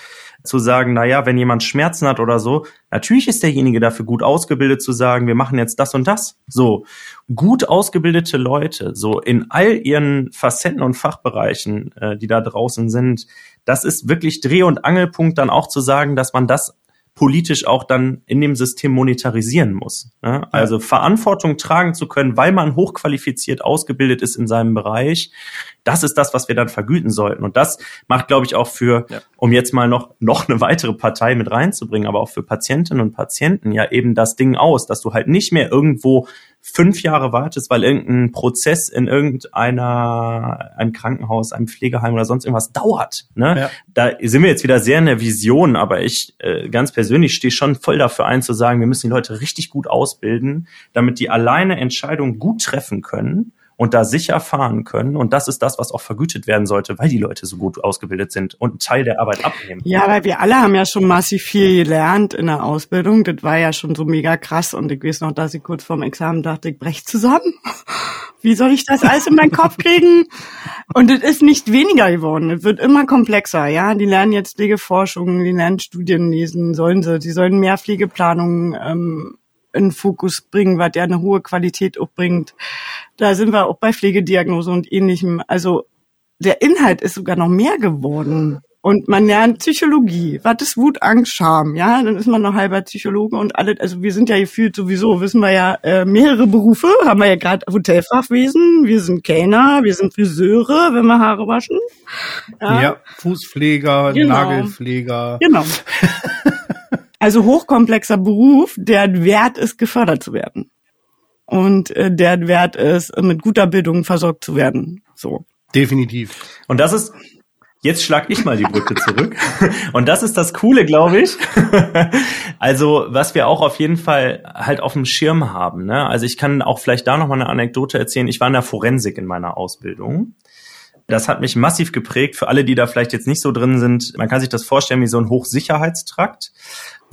zu sagen, na ja, wenn jemand Schmerzen hat oder so, natürlich ist derjenige dafür gut ausgebildet zu sagen, wir machen jetzt das und das. So gut ausgebildete Leute, so in all ihren Facetten und Fachbereichen, äh, die da draußen sind, das ist wirklich Dreh- und Angelpunkt dann auch zu sagen, dass man das politisch auch dann in dem System monetarisieren muss. Ne? Also Verantwortung tragen zu können, weil man hochqualifiziert ausgebildet ist in seinem Bereich, das ist das, was wir dann vergüten sollten. Und das macht, glaube ich, auch für, Ja. um jetzt mal noch, noch eine weitere Partei mit reinzubringen, aber auch für Patientinnen und Patienten ja eben das Ding aus, dass du halt nicht mehr irgendwo fünf Jahre wartest, weil irgendein Prozess in irgendeiner, einem Krankenhaus, einem Pflegeheim oder sonst irgendwas dauert. Ne? Ja. Da sind wir jetzt wieder sehr in der Vision, aber ich äh, ganz persönlich stehe schon voll dafür ein, zu sagen, wir müssen die Leute richtig gut ausbilden, damit die alleine Entscheidungen gut treffen können und da sicher fahren können. Und das ist das, was auch vergütet werden sollte, weil die Leute so gut ausgebildet sind und einen Teil der Arbeit abnehmen. Ja, weil wir alle haben ja schon massiv viel gelernt in der Ausbildung. Das war ja schon so mega krass. Und ich weiß noch, dass ich kurz vorm Examen dachte, ich brech zusammen. Wie soll ich das alles in meinen Kopf kriegen? Und es ist nicht weniger geworden. Es wird immer komplexer. Ja, die lernen jetzt Pflegeforschung, die lernen Studien lesen, sollen sie. Die sollen mehr Pflegeplanung ähm, in Fokus bringen, was ja eine hohe Qualität auch bringt. Da sind wir auch bei Pflegediagnose und ähnlichem. Also der Inhalt ist sogar noch mehr geworden. Und man lernt Psychologie. Was ist Wut, Angst, Scham? Ja, dann ist man noch halber Psychologe und alles. Also wir sind ja gefühlt sowieso, wissen wir ja, äh, mehrere Berufe. Haben wir ja gerade Hotelfachwesen, wir sind Kellner, wir sind Friseure, wenn wir Haare waschen. Ja, Fußpfleger, Genau. Nagelpfleger. Genau. Also hochkomplexer Beruf, der wert ist, gefördert zu werden. Und äh, der wert ist, mit guter Bildung versorgt zu werden. So. Definitiv. Und das ist, jetzt schlag ich mal die Brücke zurück. Und das ist das Coole, glaube ich. Also, was wir auch auf jeden Fall halt auf dem Schirm haben. Ne? Also ich kann auch vielleicht da noch mal eine Anekdote erzählen. Ich war in der Forensik in meiner Ausbildung. Das hat mich massiv geprägt. Für alle, die da vielleicht jetzt nicht so drin sind, man kann sich das vorstellen wie so ein Hochsicherheitstrakt,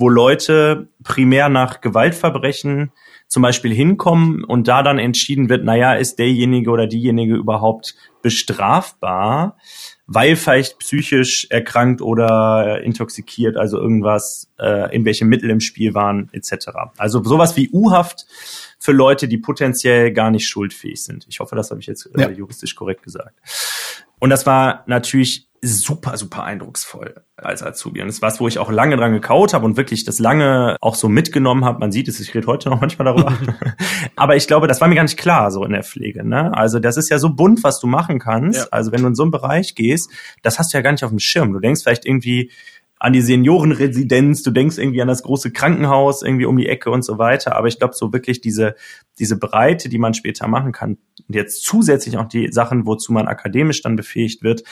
wo Leute primär nach Gewaltverbrechen zum Beispiel hinkommen und da dann entschieden wird, naja, ist derjenige oder diejenige überhaupt bestrafbar, weil vielleicht psychisch erkrankt oder intoxikiert, also irgendwas, äh, irgendwelche Mittel im Spiel waren, etc. Also sowas wie U-Haft für Leute, die potenziell gar nicht schuldfähig sind. Ich hoffe, das habe ich jetzt äh, juristisch korrekt gesagt. Und das war natürlich super, super eindrucksvoll als Azubi. Und das war was, wo ich auch lange dran gekaut habe und wirklich das lange auch so mitgenommen habe. Man sieht es, ich rede heute noch manchmal darüber. Aber ich glaube, das war mir gar nicht klar so in der Pflege. Ne? Also das ist ja so bunt, was du machen kannst. Ja. Also wenn du in so einen Bereich gehst, das hast du ja gar nicht auf dem Schirm. Du denkst vielleicht irgendwie an die Seniorenresidenz, du denkst irgendwie an das große Krankenhaus irgendwie um die Ecke und so weiter. Aber ich glaube, so wirklich diese, diese Breite, die man später machen kann, und jetzt zusätzlich auch die Sachen, wozu man akademisch dann befähigt wird,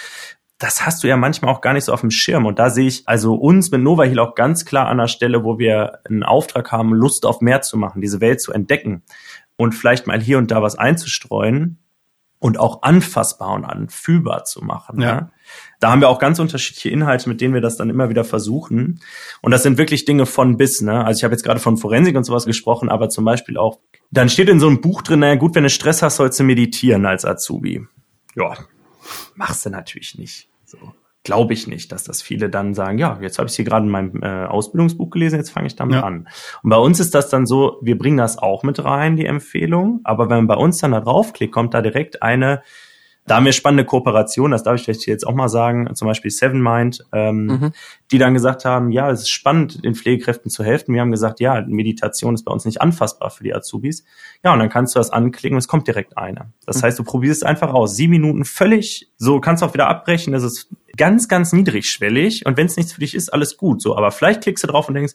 das hast du ja manchmal auch gar nicht so auf dem Schirm. Und da sehe ich also uns mit Nova Heal auch ganz klar an der Stelle, wo wir einen Auftrag haben, Lust auf mehr zu machen, diese Welt zu entdecken. und vielleicht mal hier und da was einzustreuen und auch anfassbar und anfühlbar zu machen. Ja. Ne? Da haben wir auch ganz unterschiedliche Inhalte, mit denen wir das dann immer wieder versuchen. Und das sind wirklich Dinge von bis. Ne? Also ich habe jetzt gerade von Forensik und sowas gesprochen, aber zum Beispiel auch, dann steht in so einem Buch drin, naja gut, wenn du Stress hast, sollst du meditieren als Azubi. Ja, machst du natürlich nicht. So glaube ich nicht, dass das viele dann sagen, ja, jetzt habe ich hier gerade in meinem äh, Ausbildungsbuch gelesen, jetzt fange ich damit ja. an. Und bei uns ist das dann so, wir bringen das auch mit rein, die Empfehlung, aber wenn man bei uns dann da draufklickt, kommt da direkt eine da haben wir spannende Kooperationen, das darf ich vielleicht jetzt auch mal sagen, zum Beispiel Seven Mind, ähm, mhm. die dann gesagt haben, ja, es ist spannend, den Pflegekräften zu helfen. Wir haben gesagt, ja, Meditation ist bei uns nicht anfassbar für die Azubis. Ja, und dann kannst du das anklicken und es kommt direkt einer. Das mhm. heißt, du probierst es einfach aus. Sieben Minuten völlig, so kannst du auch wieder abbrechen, das ist ganz, ganz niedrigschwellig und wenn es nichts für dich ist, alles gut. So, aber vielleicht klickst du drauf und denkst,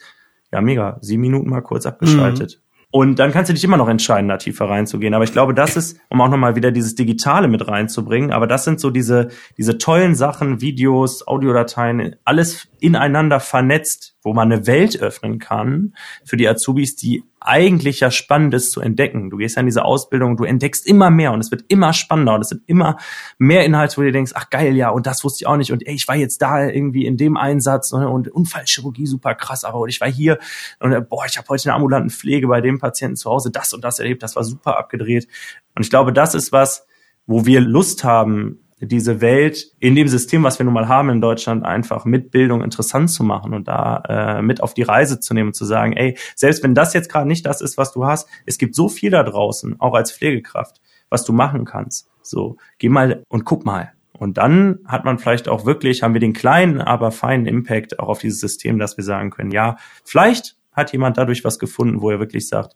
ja, mega, sieben Minuten mal kurz abgeschaltet. Mhm. Und dann kannst du dich immer noch entscheiden, da tiefer reinzugehen. Aber ich glaube, das ist, um auch nochmal wieder dieses Digitale mit reinzubringen, aber das sind so diese, diese tollen Sachen, Videos, Audiodateien, alles ineinander vernetzt, wo man eine Welt öffnen kann für die Azubis, die eigentlich ja spannend ist zu entdecken. Du gehst ja in diese Ausbildung, du entdeckst immer mehr und es wird immer spannender und es sind immer mehr Inhalte, wo du denkst, ach geil, ja, und das wusste ich auch nicht und ey, ich war jetzt da irgendwie in dem Einsatz und, und Unfallchirurgie super krass, aber und ich war hier und äh, boah, ich habe heute eine ambulanten Pflege bei dem Patienten zu Hause das und das erlebt, das war super abgedreht. Und ich glaube, das ist was, wo wir Lust haben, diese Welt in dem System, was wir nun mal haben in Deutschland, einfach mit Bildung interessant zu machen und da äh, mit auf die Reise zu nehmen und zu sagen, ey, selbst wenn das jetzt gerade nicht das ist, was du hast, es gibt so viel da draußen, auch als Pflegekraft, was du machen kannst. So, geh mal und guck mal. Und dann hat man vielleicht auch wirklich, haben wir den kleinen, aber feinen Impact auch auf dieses System, dass wir sagen können, ja, vielleicht hat jemand dadurch was gefunden, wo er wirklich sagt,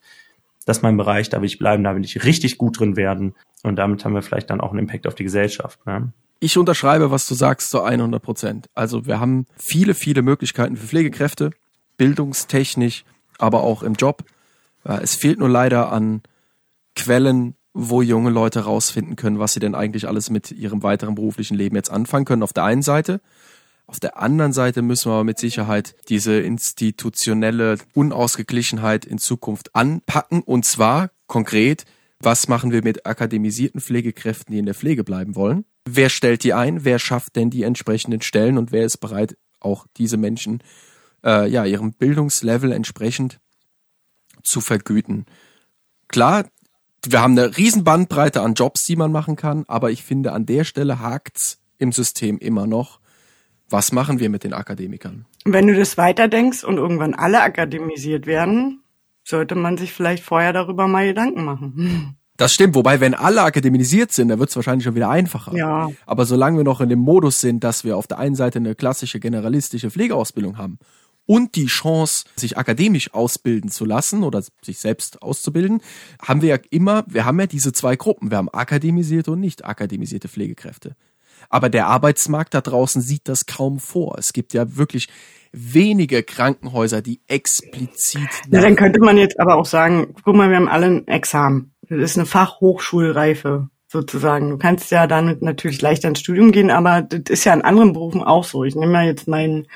das ist mein Bereich, da will ich bleiben, da will ich richtig gut drin werden. Und damit haben wir vielleicht dann auch einen Impact auf die Gesellschaft. Ne? Ich unterschreibe, was du sagst, zu 100 Prozent. Also wir haben viele, viele Möglichkeiten für Pflegekräfte, bildungstechnisch, aber auch im Job. Es fehlt nur leider an Quellen, wo junge Leute rausfinden können, was sie denn eigentlich alles mit ihrem weiteren beruflichen Leben jetzt anfangen können. Auf der einen Seite. Auf der anderen Seite müssen wir aber mit Sicherheit diese institutionelle Unausgeglichenheit in Zukunft anpacken. Und zwar konkret was machen wir mit akademisierten Pflegekräften, die in der Pflege bleiben wollen? Wer stellt die ein? Wer schafft denn die entsprechenden Stellen und wer ist bereit, auch diese Menschen äh, ja ihrem Bildungslevel entsprechend zu vergüten? Klar, wir haben eine riesen Bandbreite an Jobs, die man machen kann, aber ich finde, an der Stelle hakt's im System immer noch. Was machen wir mit den Akademikern? Wenn du das weiterdenkst und irgendwann alle akademisiert werden, sollte man sich vielleicht vorher darüber mal Gedanken machen. Das stimmt, wobei, wenn alle akademisiert sind, dann wird es wahrscheinlich schon wieder einfacher. Ja. Aber solange wir noch in dem Modus sind, dass wir auf der einen Seite eine klassische generalistische Pflegeausbildung haben und die Chance, sich akademisch ausbilden zu lassen oder sich selbst auszubilden, haben wir ja immer, wir haben ja diese zwei Gruppen. Wir haben akademisierte und nicht akademisierte Pflegekräfte. Aber der Arbeitsmarkt da draußen sieht das kaum vor. Es gibt ja wirklich wenige Krankenhäuser, die explizit. Ja, dann könnte man jetzt aber auch sagen, guck mal, wir haben alle ein Examen. Das ist eine Fachhochschulreife sozusagen. Du kannst ja damit natürlich leichter ins Studium gehen, aber das ist ja in anderen Berufen auch so. Ich nehme mal jetzt meinen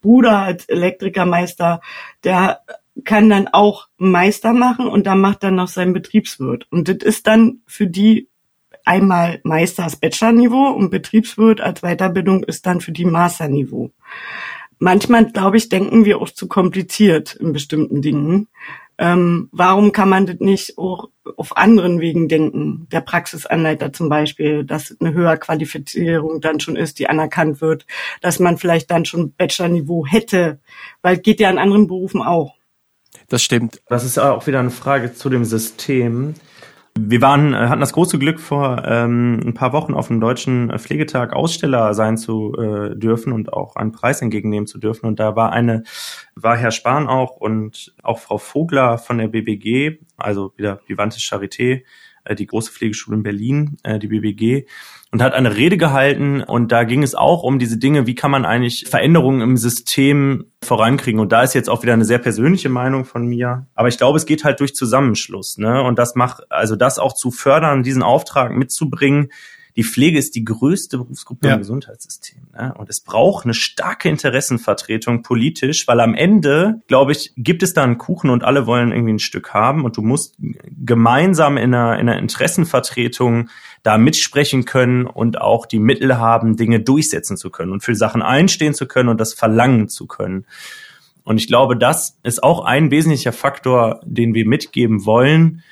Bruder als Elektrikermeister, der kann dann auch Meister machen und da macht dann noch seinen Betriebswirt. Und das ist dann für die einmal Meister als Bachelor-Niveau und Betriebswirt als Weiterbildung ist dann für die Master-Niveau manchmal, glaube ich, denken wir auch zu kompliziert in bestimmten Dingen. Ähm, warum kann man das nicht auch auf anderen Wegen denken? Der Praxisanleiter zum Beispiel, dass eine höhere Qualifizierung dann schon ist, die anerkannt wird, dass man vielleicht dann schon Bachelor-Niveau hätte, weil geht ja in anderen Berufen auch. Das stimmt. Das ist auch wieder eine Frage zu dem System. Wir waren, äh, hatten das große Glück, vor ähm, ein paar Wochen auf dem Deutschen Pflegetag Aussteller sein zu äh, dürfen und auch einen Preis entgegennehmen zu dürfen. Und da war eine, war Herr Spahn auch und auch Frau Vogler von der BBG, also wieder Vivantes Charité, äh, die große Pflegeschule in Berlin, äh, die BBG, und hat eine Rede gehalten und da ging es auch um diese Dinge, wie kann man eigentlich Veränderungen im System vorankriegen. Und da ist jetzt auch wieder eine sehr persönliche Meinung von mir. Aber ich glaube, es geht halt durch Zusammenschluss, ne? Und das macht, also das auch zu fördern, diesen Auftrag mitzubringen, die Pflege ist die größte Berufsgruppe ja. im Gesundheitssystem. Ne? Und es braucht eine starke Interessenvertretung politisch, weil am Ende, glaube ich, gibt es da einen Kuchen und alle wollen irgendwie ein Stück haben und du musst gemeinsam in einer, in einer Interessenvertretung da mitsprechen können und auch die Mittel haben, Dinge durchsetzen zu können und für Sachen einstehen zu können und das verlangen zu können. Und ich glaube, das ist auch ein wesentlicher Faktor, den wir mitgeben wollen,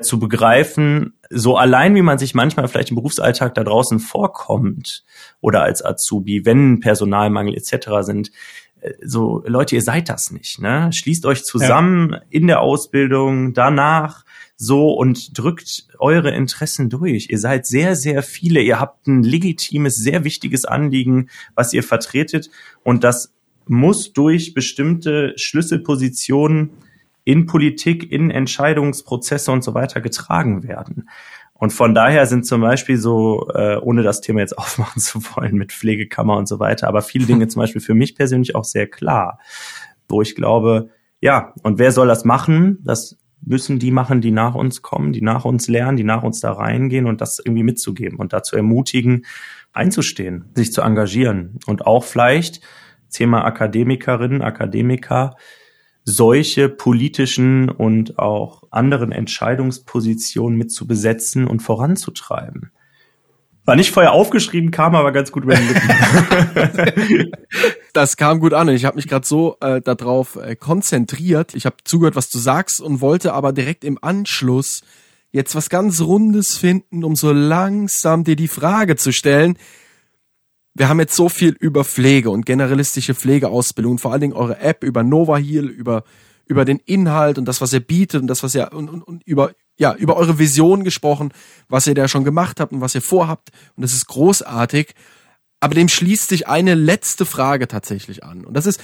zu begreifen, so allein wie man sich manchmal vielleicht im Berufsalltag da draußen vorkommt oder als Azubi, wenn Personalmangel etc. sind, äh, so Leute, ihr seid das nicht. Ne? Schließt euch zusammen ja. in der Ausbildung, danach so und drückt eure Interessen durch. Ihr seid sehr, sehr viele. Ihr habt ein legitimes, sehr wichtiges Anliegen, was ihr vertretet und das muss durch bestimmte Schlüsselpositionen in Politik, in Entscheidungsprozesse und so weiter getragen werden. Und von daher sind zum Beispiel so, äh, ohne das Thema jetzt aufmachen zu wollen mit Pflegekammer und so weiter, aber viele Dinge zum Beispiel für mich persönlich auch sehr klar, wo ich glaube, ja, und wer soll das machen? Das müssen die machen, die nach uns kommen, die nach uns lernen, die nach uns da reingehen und das irgendwie mitzugeben und dazu ermutigen, einzustehen, sich zu engagieren und auch vielleicht Thema Akademikerinnen, Akademiker, solche politischen und auch anderen Entscheidungspositionen mit zu besetzen und voranzutreiben. War nicht vorher aufgeschrieben, kam aber ganz gut über den Lippen. das kam gut an und ich habe mich gerade so äh, darauf äh, konzentriert. Ich habe zugehört, was du sagst und wollte aber direkt im Anschluss jetzt was ganz Rundes finden, um so langsam dir die Frage zu stellen, wir haben jetzt so viel über Pflege und generalistische Pflegeausbildung, vor allen Dingen eure App über Nova Heal, über, über den Inhalt und das, was ihr bietet und das, was ihr, und, und, und über, ja, über eure Vision gesprochen, was ihr da schon gemacht habt und was ihr vorhabt. Und das ist großartig. Aber dem schließt sich eine letzte Frage tatsächlich an. Und das ist,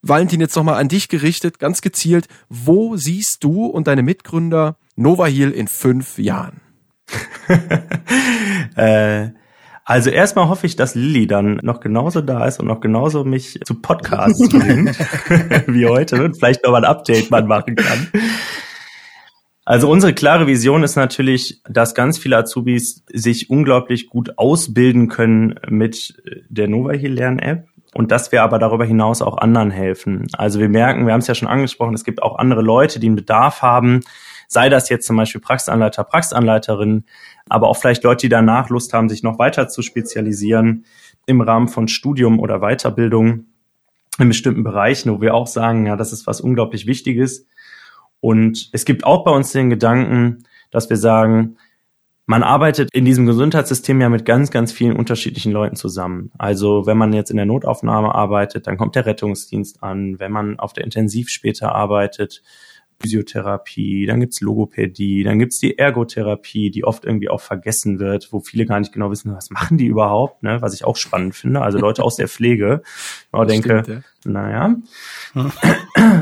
Valentin, jetzt nochmal an dich gerichtet, ganz gezielt. Wo siehst du und deine Mitgründer Nova Heal in fünf Jahren? äh also erstmal hoffe ich, dass Lilly dann noch genauso da ist und noch genauso mich zu Podcasts bringt wie heute und vielleicht noch mal ein Update man machen kann. Also unsere klare Vision ist natürlich, dass ganz viele Azubis sich unglaublich gut ausbilden können mit der Nova Heal Lern App und dass wir aber darüber hinaus auch anderen helfen. Also wir merken, wir haben es ja schon angesprochen, es gibt auch andere Leute, die einen Bedarf haben, sei das jetzt zum Beispiel Praxisanleiter, Praxisanleiterin, aber auch vielleicht Leute, die danach Lust haben, sich noch weiter zu spezialisieren im Rahmen von Studium oder Weiterbildung in bestimmten Bereichen, wo wir auch sagen, ja, das ist was unglaublich Wichtiges. Und es gibt auch bei uns den Gedanken, dass wir sagen, man arbeitet in diesem Gesundheitssystem ja mit ganz, ganz vielen unterschiedlichen Leuten zusammen. Also wenn man jetzt in der Notaufnahme arbeitet, dann kommt der Rettungsdienst an. Wenn man auf der Intensiv später arbeitet, Physiotherapie, dann gibt's Logopädie, dann gibt's die Ergotherapie, die oft irgendwie auch vergessen wird, wo viele gar nicht genau wissen, was machen die überhaupt, ne? was ich auch spannend finde. Also Leute aus der Pflege. Ich denke, stimmt, ja. naja.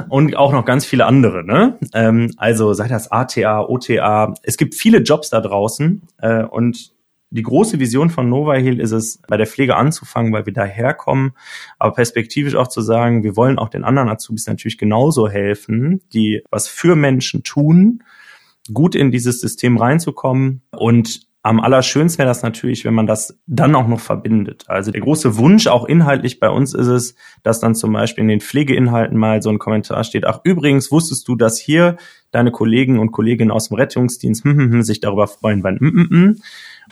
Und auch noch ganz viele andere. Ne? Ähm, also sei das ATA, OTA. Es gibt viele Jobs da draußen äh, und die große Vision von Nova Heal ist es, bei der Pflege anzufangen, weil wir daherkommen, aber perspektivisch auch zu sagen, wir wollen auch den anderen Azubis natürlich genauso helfen, die was für Menschen tun, gut in dieses System reinzukommen und am allerschönsten wäre das natürlich, wenn man das dann auch noch verbindet. Also der große Wunsch auch inhaltlich bei uns ist es, dass dann zum Beispiel in den Pflegeinhalten mal so ein Kommentar steht, ach übrigens, wusstest du, dass hier deine Kollegen und Kolleginnen aus dem Rettungsdienst hm, hm, hm, sich darüber freuen, weil.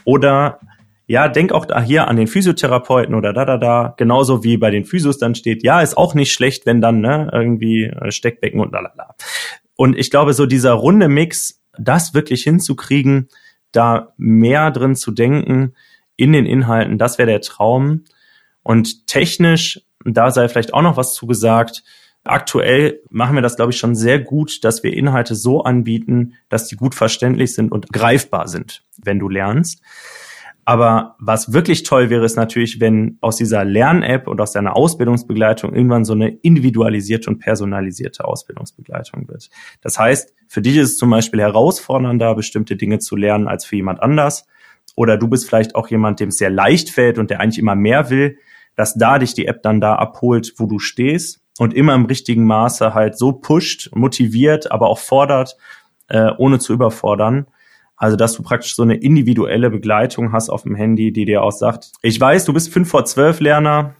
Oder ja, denk auch da hier an den Physiotherapeuten oder da, da, da, genauso wie bei den Physios dann steht, ja, ist auch nicht schlecht, wenn dann, ne, irgendwie äh, Steckbecken und lalala. Und ich glaube, so dieser runde Mix, das wirklich hinzukriegen, da mehr drin zu denken in den Inhalten, das wäre der Traum. Und technisch, da sei vielleicht auch noch was zugesagt, Aktuell machen wir das, glaube ich, schon sehr gut, dass wir Inhalte so anbieten, dass die gut verständlich sind und greifbar sind, wenn du lernst. Aber was wirklich toll wäre, ist natürlich, wenn aus dieser Lern-App und aus deiner Ausbildungsbegleitung irgendwann so eine individualisierte und personalisierte Ausbildungsbegleitung wird. Das heißt, für dich ist es zum Beispiel herausfordernder, bestimmte Dinge zu lernen als für jemand anders. Oder du bist vielleicht auch jemand, dem es sehr leicht fällt und der eigentlich immer mehr will, dass da dich die App dann da abholt, wo du stehst und immer im richtigen Maße halt so pusht, motiviert, aber auch fordert, äh, ohne zu überfordern. Also, dass du praktisch so eine individuelle Begleitung hast auf dem Handy, die dir auch sagt, ich weiß, du bist fünf vor zwölf Lerner,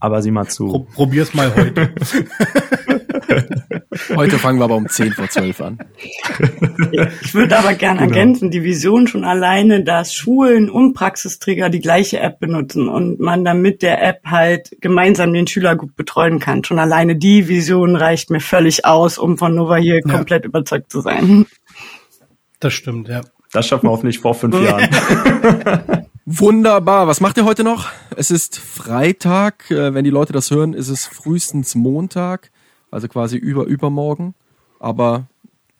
aber sieh mal zu. Pro probier's mal heute. Heute fangen wir aber um 10 vor 12 an. Ich würde aber gerne genau. ergänzen, die Vision schon alleine, dass Schulen und Praxisträger die gleiche App benutzen und man dann mit der App halt gemeinsam den Schüler gut betreuen kann. Schon alleine die Vision reicht mir völlig aus, um von Nova hier ja. komplett überzeugt zu sein. Das stimmt, ja. Das schaffen wir hoffentlich vor fünf Jahren. Wunderbar. Was macht ihr heute noch? Es ist Freitag. Äh, wenn die Leute das hören, ist es frühestens Montag also quasi über übermorgen. Aber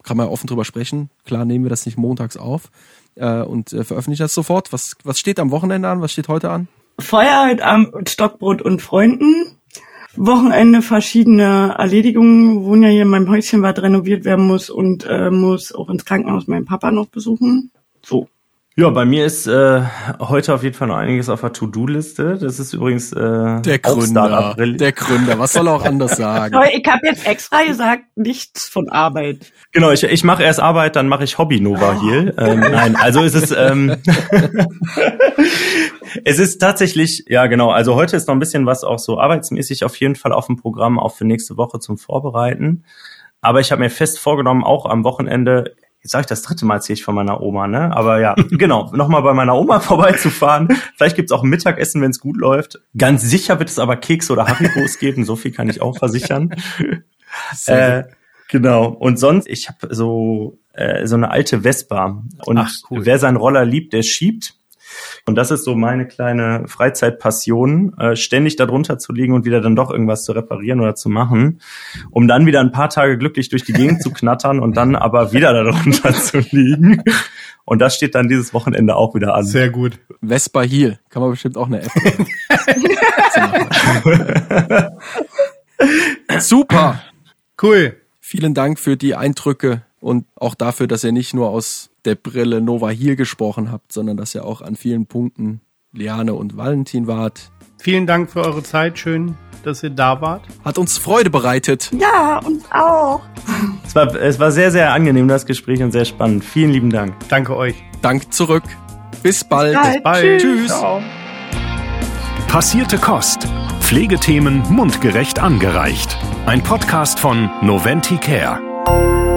kann man ja offen drüber sprechen. Klar nehmen wir das nicht montags auf äh, und äh, veröffentlichen das sofort. Was, was steht am Wochenende an? Was steht heute an? Feuer am Stockbrot und Freunden. Wochenende verschiedene Erledigungen. Wohnen ja hier in meinem Häuschen, was renoviert werden muss und äh, muss auch ins Krankenhaus meinen Papa noch besuchen. So. Ja, bei mir ist äh, heute auf jeden Fall noch einiges auf der To-Do-Liste. Das ist übrigens äh, der Gründer. Der Gründer. Was soll er auch anders sagen? ich habe jetzt extra gesagt, nichts von Arbeit. Genau, ich, ich mache erst Arbeit, dann mache ich Hobby Nova hier. Oh. Ähm, nein, also ist es ähm, es ist tatsächlich ja genau. Also heute ist noch ein bisschen was auch so arbeitsmäßig auf jeden Fall auf dem Programm auch für nächste Woche zum Vorbereiten. Aber ich habe mir fest vorgenommen, auch am Wochenende jetzt sage ich das dritte Mal erzähle ich von meiner Oma, ne? Aber ja, genau, nochmal bei meiner Oma vorbeizufahren. Vielleicht gibt's auch ein Mittagessen, wenn es gut läuft. Ganz sicher wird es aber Kekse oder Haribos geben, so viel kann ich auch versichern. äh, genau. Und sonst, ich habe so äh, so eine alte Vespa. Und Ach, cool. wer seinen Roller liebt, der schiebt. Und das ist so meine kleine Freizeitpassion, äh, ständig darunter zu liegen und wieder dann doch irgendwas zu reparieren oder zu machen, um dann wieder ein paar Tage glücklich durch die Gegend zu knattern und dann aber wieder darunter zu liegen. Und das steht dann dieses Wochenende auch wieder an. Sehr gut. Vespa Heal. Kann man bestimmt auch eine App. Super. Cool. Vielen Dank für die Eindrücke und auch dafür, dass ihr nicht nur aus der Brille Nova hier gesprochen habt, sondern dass ihr auch an vielen Punkten Liane und Valentin wart. Vielen Dank für eure Zeit. Schön, dass ihr da wart. Hat uns Freude bereitet. Ja, uns auch. Es war, es war sehr, sehr angenehm, das Gespräch und sehr spannend. Vielen lieben Dank. Danke euch. Dank zurück. Bis bald. Bis bald. Tschüss. Tschüss. Passierte Kost. Pflegethemen mundgerecht angereicht. Ein Podcast von Noventi Care.